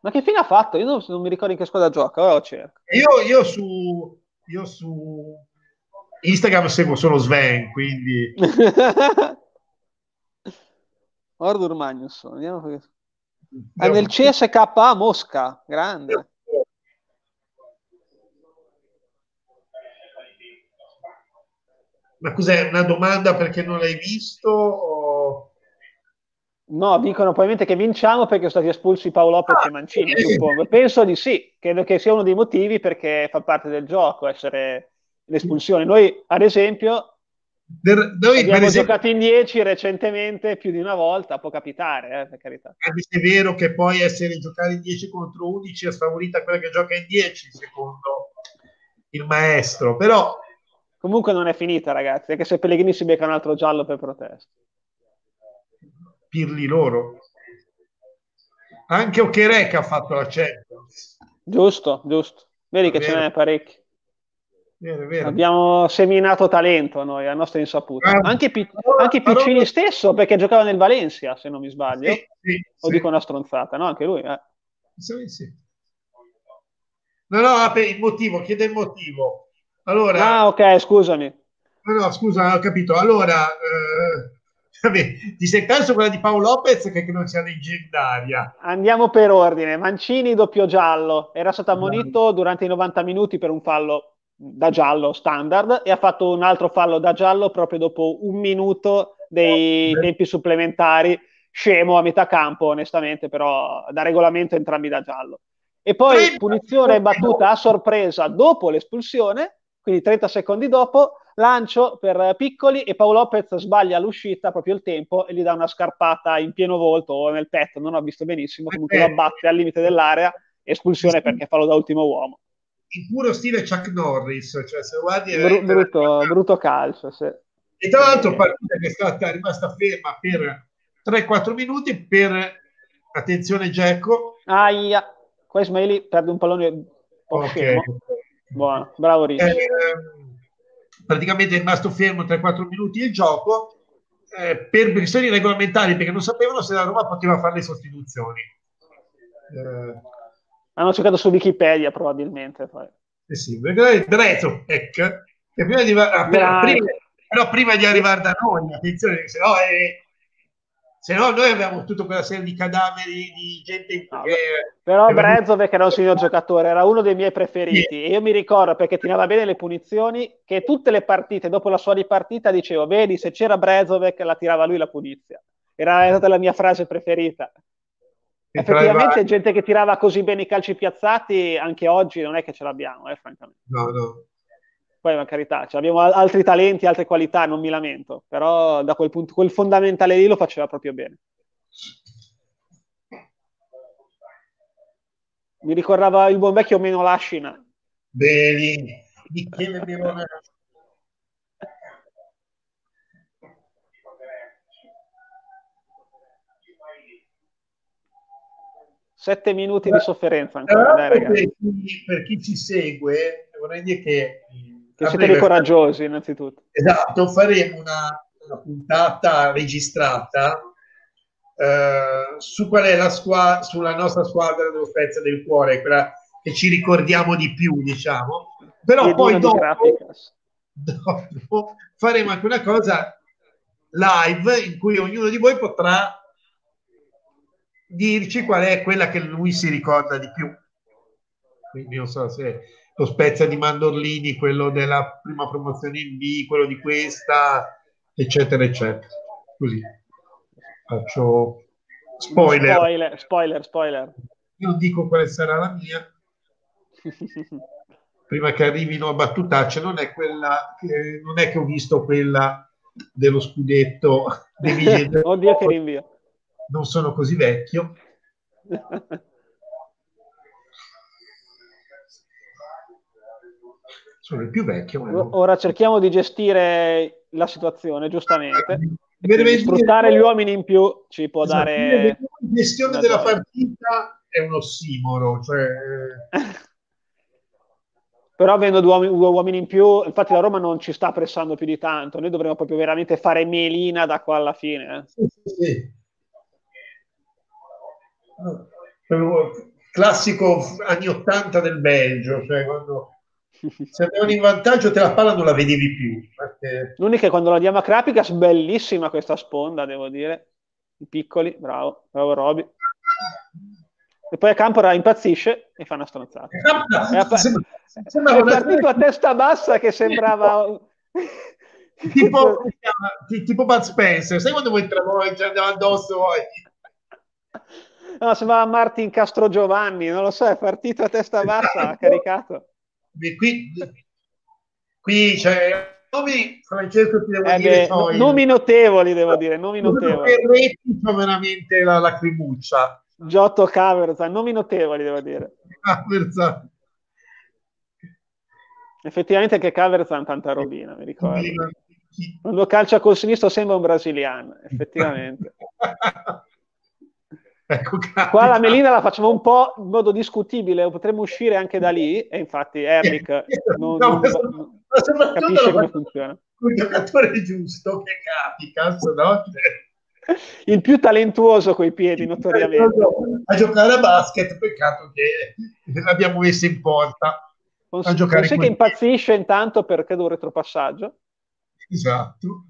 Ma che fine ha fatto? Io non, non mi ricordo in che squadra gioca, ora lo cerco. Io, io, su, io su Instagram seguo solo Sven, quindi... Ordur Magnusson, vediamo perché... È nel CSKA Mosca, grande. Ma cos'è una domanda perché non l'hai visto? O... No, dicono probabilmente che vinciamo perché sono stati espulsi Paolo Lopez ah, e Mancini, sì. suppongo. Penso di sì, credo che sia uno dei motivi perché fa parte del gioco essere l'espulsione. Noi, ad esempio, Der, noi, abbiamo esempio, giocato in 10 recentemente più di una volta, può capitare, eh, per carità. Anche se è vero che poi essere giocare in 10 contro 11 è sfavorita quella che gioca in 10, secondo il maestro, però... Comunque non è finita, ragazzi, anche se Pellegrini si becca un altro giallo per protesta pirli loro. Anche Okerek ha fatto la Champions. Giusto, giusto. Vedi che ce n'è parecchi. Vero, vero. Abbiamo seminato talento noi, a nostra insaputa. Ah, anche, P- anche Piccini però... stesso, perché giocava nel Valencia, se non mi sbaglio. Sì, sì, o sì. dico una stronzata, no? Anche lui. Eh. Sì, sì. No, no, per il motivo, chiede il motivo. Allora... Ah, ok, scusami. No, no, scusa, ho capito. Allora, eh, Vabbè, ti sei perso quella di Paolo Lopez che credo sia leggendaria. Andiamo per ordine. Mancini doppio giallo. Era stato ammonito durante i 90 minuti per un fallo da giallo standard e ha fatto un altro fallo da giallo proprio dopo un minuto dei tempi supplementari. Scemo a metà campo, onestamente, però da regolamento entrambi da giallo. E poi punizione battuta a sorpresa dopo l'espulsione, quindi 30 secondi dopo, lancio per Piccoli e Paolo Lopez sbaglia l'uscita proprio il tempo e gli dà una scarpata in pieno volto o nel petto, non ho visto benissimo, comunque lo abbatte al limite dell'area, espulsione perché fallo da ultimo uomo. In puro stile Chuck Norris, cioè se guardi... Bru- brutto, brutto, calcio, sì. E tra l'altro partita che è stata rimasta ferma per 3-4 minuti per, attenzione Gecko. Aia, qua Ismaili perde un pallone okay. Buono, bravo Ricci. Eh, praticamente è rimasto fermo 3-4 minuti il gioco eh, per questioni regolamentari perché non sapevano se la Roma poteva fare le sostituzioni. Eh, Hanno cercato su Wikipedia probabilmente. Poi. Eh sì, Drezzo, ecco, che prima di, appena, prima, però prima di arrivare da noi, attenzione, se no è se no noi abbiamo tutta quella serie di cadaveri di gente no, che... però Brezovic era un signor giocatore era uno dei miei preferiti. Sì. e io mi ricordo perché tirava bene le punizioni che tutte le partite dopo la sua ripartita dicevo vedi se c'era Brezovic la tirava lui la punizia. Era stata la mia frase preferita. E effettivamente gente che tirava così bene i calci piazzati anche oggi non è che ce l'abbiamo eh, francamente. No no poi per carità, cioè, abbiamo altri talenti, altre qualità, non mi lamento, però da quel punto, quel fondamentale lì lo faceva proprio bene. Mi ricordava il buon vecchio meno Lascina. Bene, Michele Melona. Sette minuti di sofferenza ancora, dai, per, chi, per chi ci segue, vorrei dire che che siete dei coraggiosi, innanzitutto. Esatto, faremo una, una puntata registrata eh, su qual è la squadra, sulla nostra squadra dello Spezia del Cuore, quella che ci ricordiamo di più, diciamo. Però e poi dopo, dopo faremo anche una cosa live in cui ognuno di voi potrà dirci qual è quella che lui si ricorda di più. Quindi non so se lo Spezia di Mandorlini, quello della prima promozione in B, quello di questa, eccetera, eccetera. Così faccio Spoiler. spoiler, spoiler, spoiler. Io dico quale sarà la mia. Prima che arrivino a battutacce, non è quella, che, non è che ho visto quella dello scudetto dei vigili. Oddio che rinvio. Non sono così vecchio. sono il più vecchio. Ora cerchiamo di gestire la situazione, giustamente. sfruttare gli uomini in più ci può esatto. dare... La gestione della partita è un ossimoro, cioè... Però avendo due uomini, due uomini, in più, infatti la Roma non ci sta pressando più di tanto, noi dovremmo proprio veramente fare melina da qua alla fine. Eh. Sì, sì, sì. Classico anni 80 del Belgio, cioè quando se andavano in vantaggio te la palla non la vedevi più. Perché... L'unica è quando la diamo a Krapikas, bellissima questa sponda, devo dire. I piccoli, bravo, bravo Roby. E poi a Campora impazzisce e fa una stronzata. È, app- sembra, è partito a testa bassa che sembrava... tipo, tipo Bud Spencer, sai quando vuoi travolgere, ci andiamo addosso poi? No, sembrava Martin Castro Giovanni, non lo so, è partito a testa bassa, ha caricato qui, qui c'è nomi, Francesco ti devo eh dire beh, nomi notevoli devo dire nomi notevoli. C'è veramente la lacrimuccia. Giotto Caverza nomi notevoli devo dire. Caverza. Effettivamente che Caverza ha tanta robina mi ricordo. Quando calcia col sinistro sembra un brasiliano effettivamente Ecco, Qua la melina la facciamo un po' in modo discutibile, potremmo uscire anche da lì, e infatti Eric non, no, non, non capisce come funziona. Un giocatore giusto che capi, cazzo, no? Il più talentuoso coi piedi, notoriamente. A giocare a basket, peccato che l'abbiamo messo in porta. a giocare che impazzisce intanto per credo un retropassaggio. Esatto.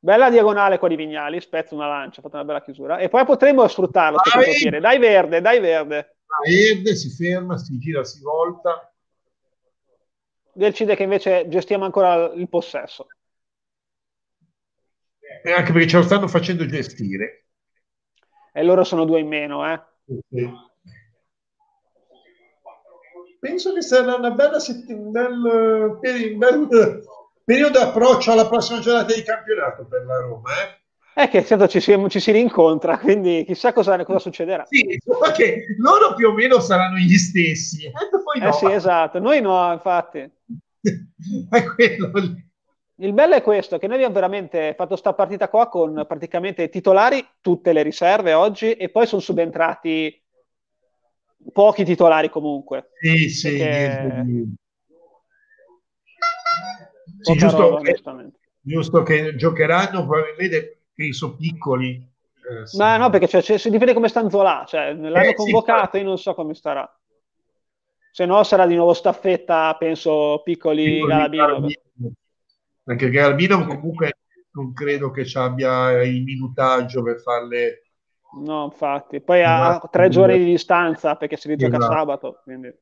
Bella diagonale qua di Vignali, spezza una lancia, fate una bella chiusura. E poi potremmo sfruttarlo, dai, dai verde, dai verde. verde, si ferma, si gira, si volta. Decide che invece gestiamo ancora il possesso. E anche perché ce lo stanno facendo gestire. E loro sono due in meno, eh. Penso che sarà una bella settimana, un bel, un bel periodo approccio alla prossima giornata di campionato per la Roma. Eh? È che certo ci si, ci si rincontra, quindi chissà cosa, cosa succederà. Sì, che loro più o meno saranno gli stessi. Eh, eh no. sì, esatto, noi no, infatti. è quello lì. Il bello è questo, che noi abbiamo veramente fatto sta partita qua con praticamente titolari, tutte le riserve oggi, e poi sono subentrati pochi titolari comunque. Sì, sì. Perché sì, giusto, roba, che, giusto, che, giocheranno probabilmente penso piccoli. Eh, sì. Ma no, perché cioè, cioè, si dipende come sta Zola, cioè, l'hanno eh, convocato, sì, io non so come starà. Se no sarà di nuovo staffetta, penso, piccoli, piccoli Galabino. Anche Galabino comunque non credo che ci abbia il minutaggio per farle... No, infatti. Poi ha tre giorni di distanza perché si rigioca esatto. sabato. Quindi...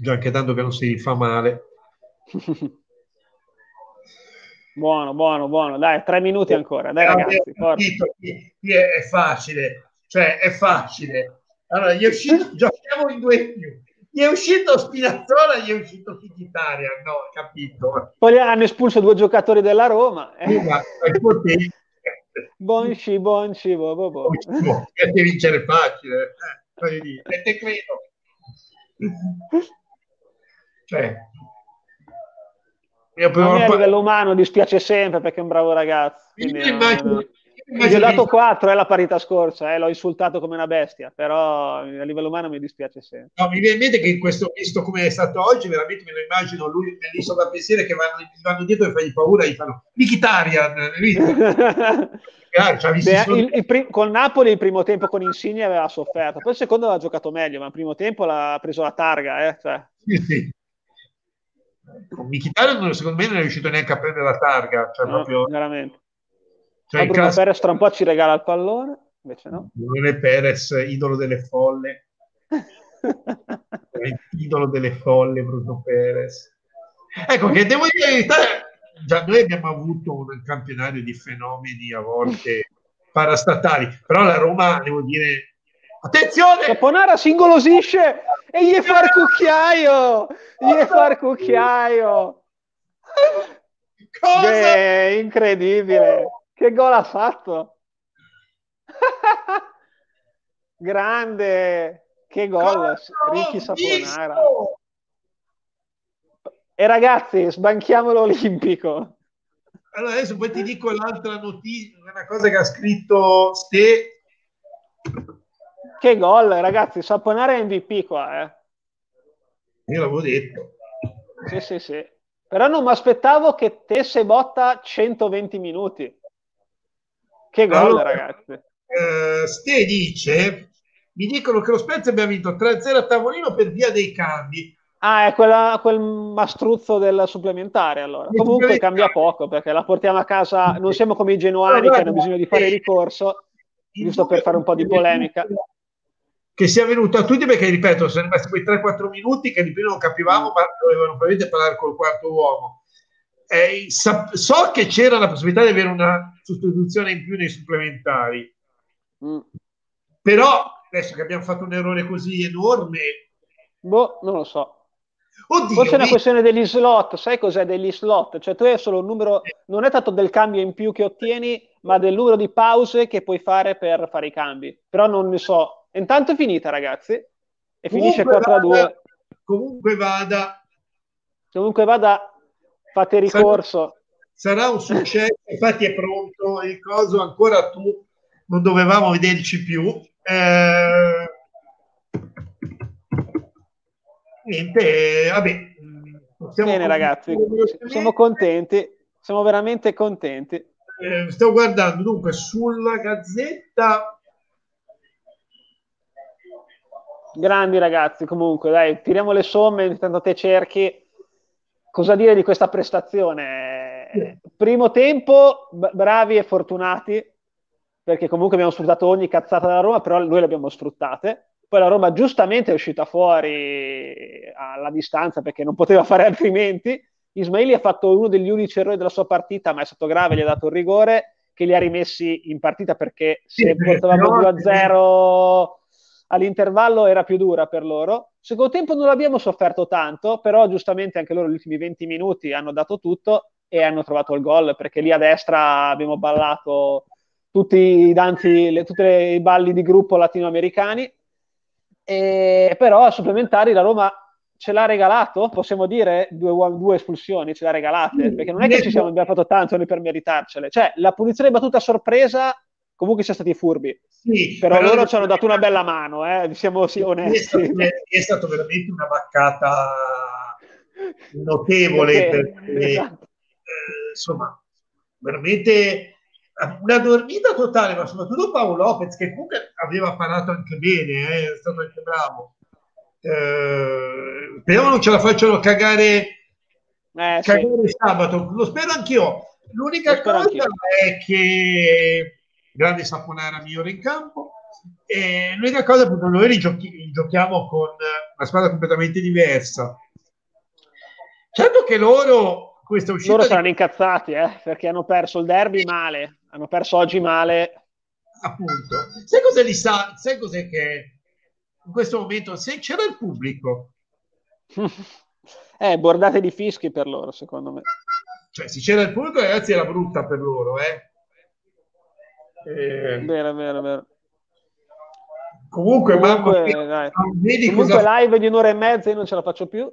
Già che tanto che non si fa male. Buono, buono, buono. Dai, tre minuti ancora. Dai, ragazzi. Qui, qui è, facile, cioè è facile. Allora, gli è uscito, giochiamo in due più. Gli è uscito Spinazzola, gli è uscito Fichitaria, no, capito? Poi hanno espulso due giocatori della Roma. Eh. Bonci, bonci, bo, bo, bo. E vincere facile. Eh, e te credo. Cioè, io a me a livello umano dispiace sempre perché è un bravo ragazzo. Quindi, immagino, gli ho dato 4 è la parità scorsa, eh, l'ho insultato come una bestia, però a livello umano mi dispiace sempre. No, mi viene in mente che in questo, visto come è stato oggi, veramente me lo immagino lui nell'isola da pensiero che vanno, vanno dietro e fagli paura e gli fanno Mkhitaryan, ah, Beh, il, il prim- con Napoli il primo tempo con Insigne aveva sofferto, poi il secondo aveva giocato meglio, ma il primo tempo l'ha preso la targa. Eh, cioè. Sì, sì con Mkhitaryan secondo me non è riuscito neanche a prendere la targa cioè no, proprio veramente. Cioè, Bruno caso... Perez tra un po' ci regala il pallone invece no. Bruno Perez idolo delle folle. Idolo delle folle Bruno Perez. Ecco che devo dire già noi abbiamo avuto un campionario di fenomeni a volte parastatali, però la Roma, devo dire, attenzione! Caponara si ingolosisce e gli fa il cucchiaio! Gli fa il cucchiaio! Cosa? Beh, incredibile! Che gol ha fatto? Grande! Che gol! Ricky Saponara! E ragazzi, sbanchiamo l'Olimpico. Allora adesso poi ti dico l'altra notizia, una cosa che ha scritto Ste. Che gol, ragazzi, Saponara è MVP qua, eh. Io l'avevo detto. Sì, sì, sì. Però non mi aspettavo che tesse botta 120 minuti. Che gol, allora, ragazzi. Eh, Ste dice, mi dicono che lo Spezia abbia vinto 3-0 a tavolino per via dei cambi. Ah, è quella, quel mastruzzo del supplementare allora. Il Comunque cambia poco perché la portiamo a casa, non siamo come i genuani che hanno bisogno di fare ricorso, giusto per fare un po' di polemica. Che sia venuto a tutti perché, ripeto, sono rimasti quei 3-4 minuti che di prima non capivamo, ma dovevano probabilmente parlare col quarto uomo. Eh, so che c'era la possibilità di avere una sostituzione in più nei supplementari, mm. però adesso che abbiamo fatto un errore così enorme, boh, non lo so. Oddio, Forse è una questione degli slot, sai cos'è degli slot? Cioè tu hai solo un numero, non è tanto del cambio in più che ottieni, ma del numero di pause che puoi fare per fare i cambi. Però non ne so. Intanto è finita, ragazzi. E finisce 4 a 2. Comunque vada. Comunque vada, fate ricorso. Sarà, sarà un successo, infatti è pronto il coso, ancora tu non dovevamo vederci più. Eh, niente, vabbè. Bene ragazzi, siamo contenti, siamo veramente contenti. Eh, sto guardando dunque sulla gazzetta. Grandi ragazzi, comunque, dai, tiriamo le somme, intanto te cerchi cosa dire di questa prestazione. Primo tempo, bravi e fortunati, perché comunque abbiamo sfruttato ogni cazzata della Roma, però noi le abbiamo sfruttate. Poi la Roma giustamente è uscita fuori alla distanza perché non poteva fare altrimenti. Ismaili ha fatto uno degli unici errori della sua partita, ma è stato grave, gli ha dato il rigore che li ha rimessi in partita perché se portavamo 2-0 all'intervallo era più dura per loro. Secondo tempo non l'abbiamo sofferto tanto, però giustamente anche loro gli ultimi 20 minuti hanno dato tutto e hanno trovato il gol perché lì a destra abbiamo ballato tutti i danzi, le, tutti i balli di gruppo latinoamericani e, però a supplementari la Roma ce l'ha regalato, possiamo dire, due, due espulsioni ce l'ha regalate, perché non è che ci siamo abbiamo fatto tanto noi per meritarcele. Cioè, la punizione battuta a sorpresa, comunque siamo stati furbi. Sì, però, però loro ci hanno dato una bella mano, eh? siamo sì, onesti. È stato, è stato veramente una vaccata notevole, perché, esatto. eh, insomma, veramente una dormita totale, ma soprattutto Paolo Lopez, che comunque aveva parato anche bene, eh, è stato anche bravo. Eh, speriamo non ce la facciano cagare, eh, cagare sì. sabato. Lo spero anch'io. L'unica cosa anch'io. è che grande Saponara migliore in campo. E l'unica cosa è che noi giochi- giochiamo con una squadra completamente diversa. Certo che loro questa uscita loro saranno di... incazzati eh, perché hanno perso il derby male hanno perso oggi male. Appunto. Sai cosa li sa? Sai cos'è che in questo momento, se c'era il pubblico... eh, bordate di fischi per loro, secondo me. Cioè, se c'era il pubblico, ragazzi, era brutta per loro, eh. Eh, vero, vero, vero. Comunque, comunque, mamma, vedi comunque cosa... live di un'ora e mezza io non ce la faccio più.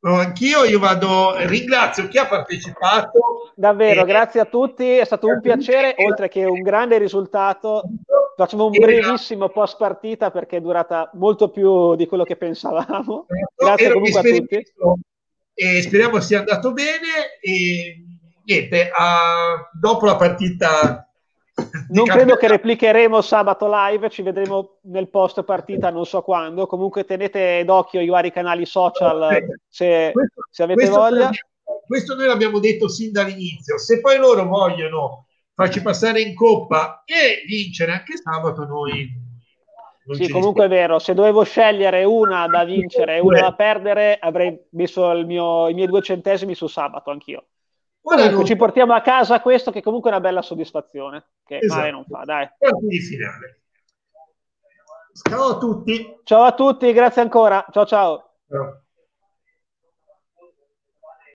No, anch'io io vado, ringrazio chi ha partecipato. Davvero, e... grazie a tutti, è stato un piacere, oltre che un grande risultato. Facciamo un brevissimo post partita perché è durata molto più di quello che pensavamo. Grazie comunque a tutti. E speriamo sia andato bene e niente, a... dopo la partita non credo che replicheremo sabato live, ci vedremo nel post partita non so quando. Comunque tenete d'occhio i vari canali social se, questo, se avete questo voglia. questo noi l'abbiamo detto sin dall'inizio. Se poi loro vogliono farci passare in coppa e vincere anche sabato, noi sì, comunque è vero, se dovevo scegliere una da vincere e una da perdere, avrei messo mio, i miei due centesimi su sabato anch'io. Comunque non... ci portiamo a casa questo che comunque è una bella soddisfazione, che esatto. male non fa, dai. di finale. Ciao a tutti. Ciao a tutti, grazie ancora. Ciao ciao. ciao.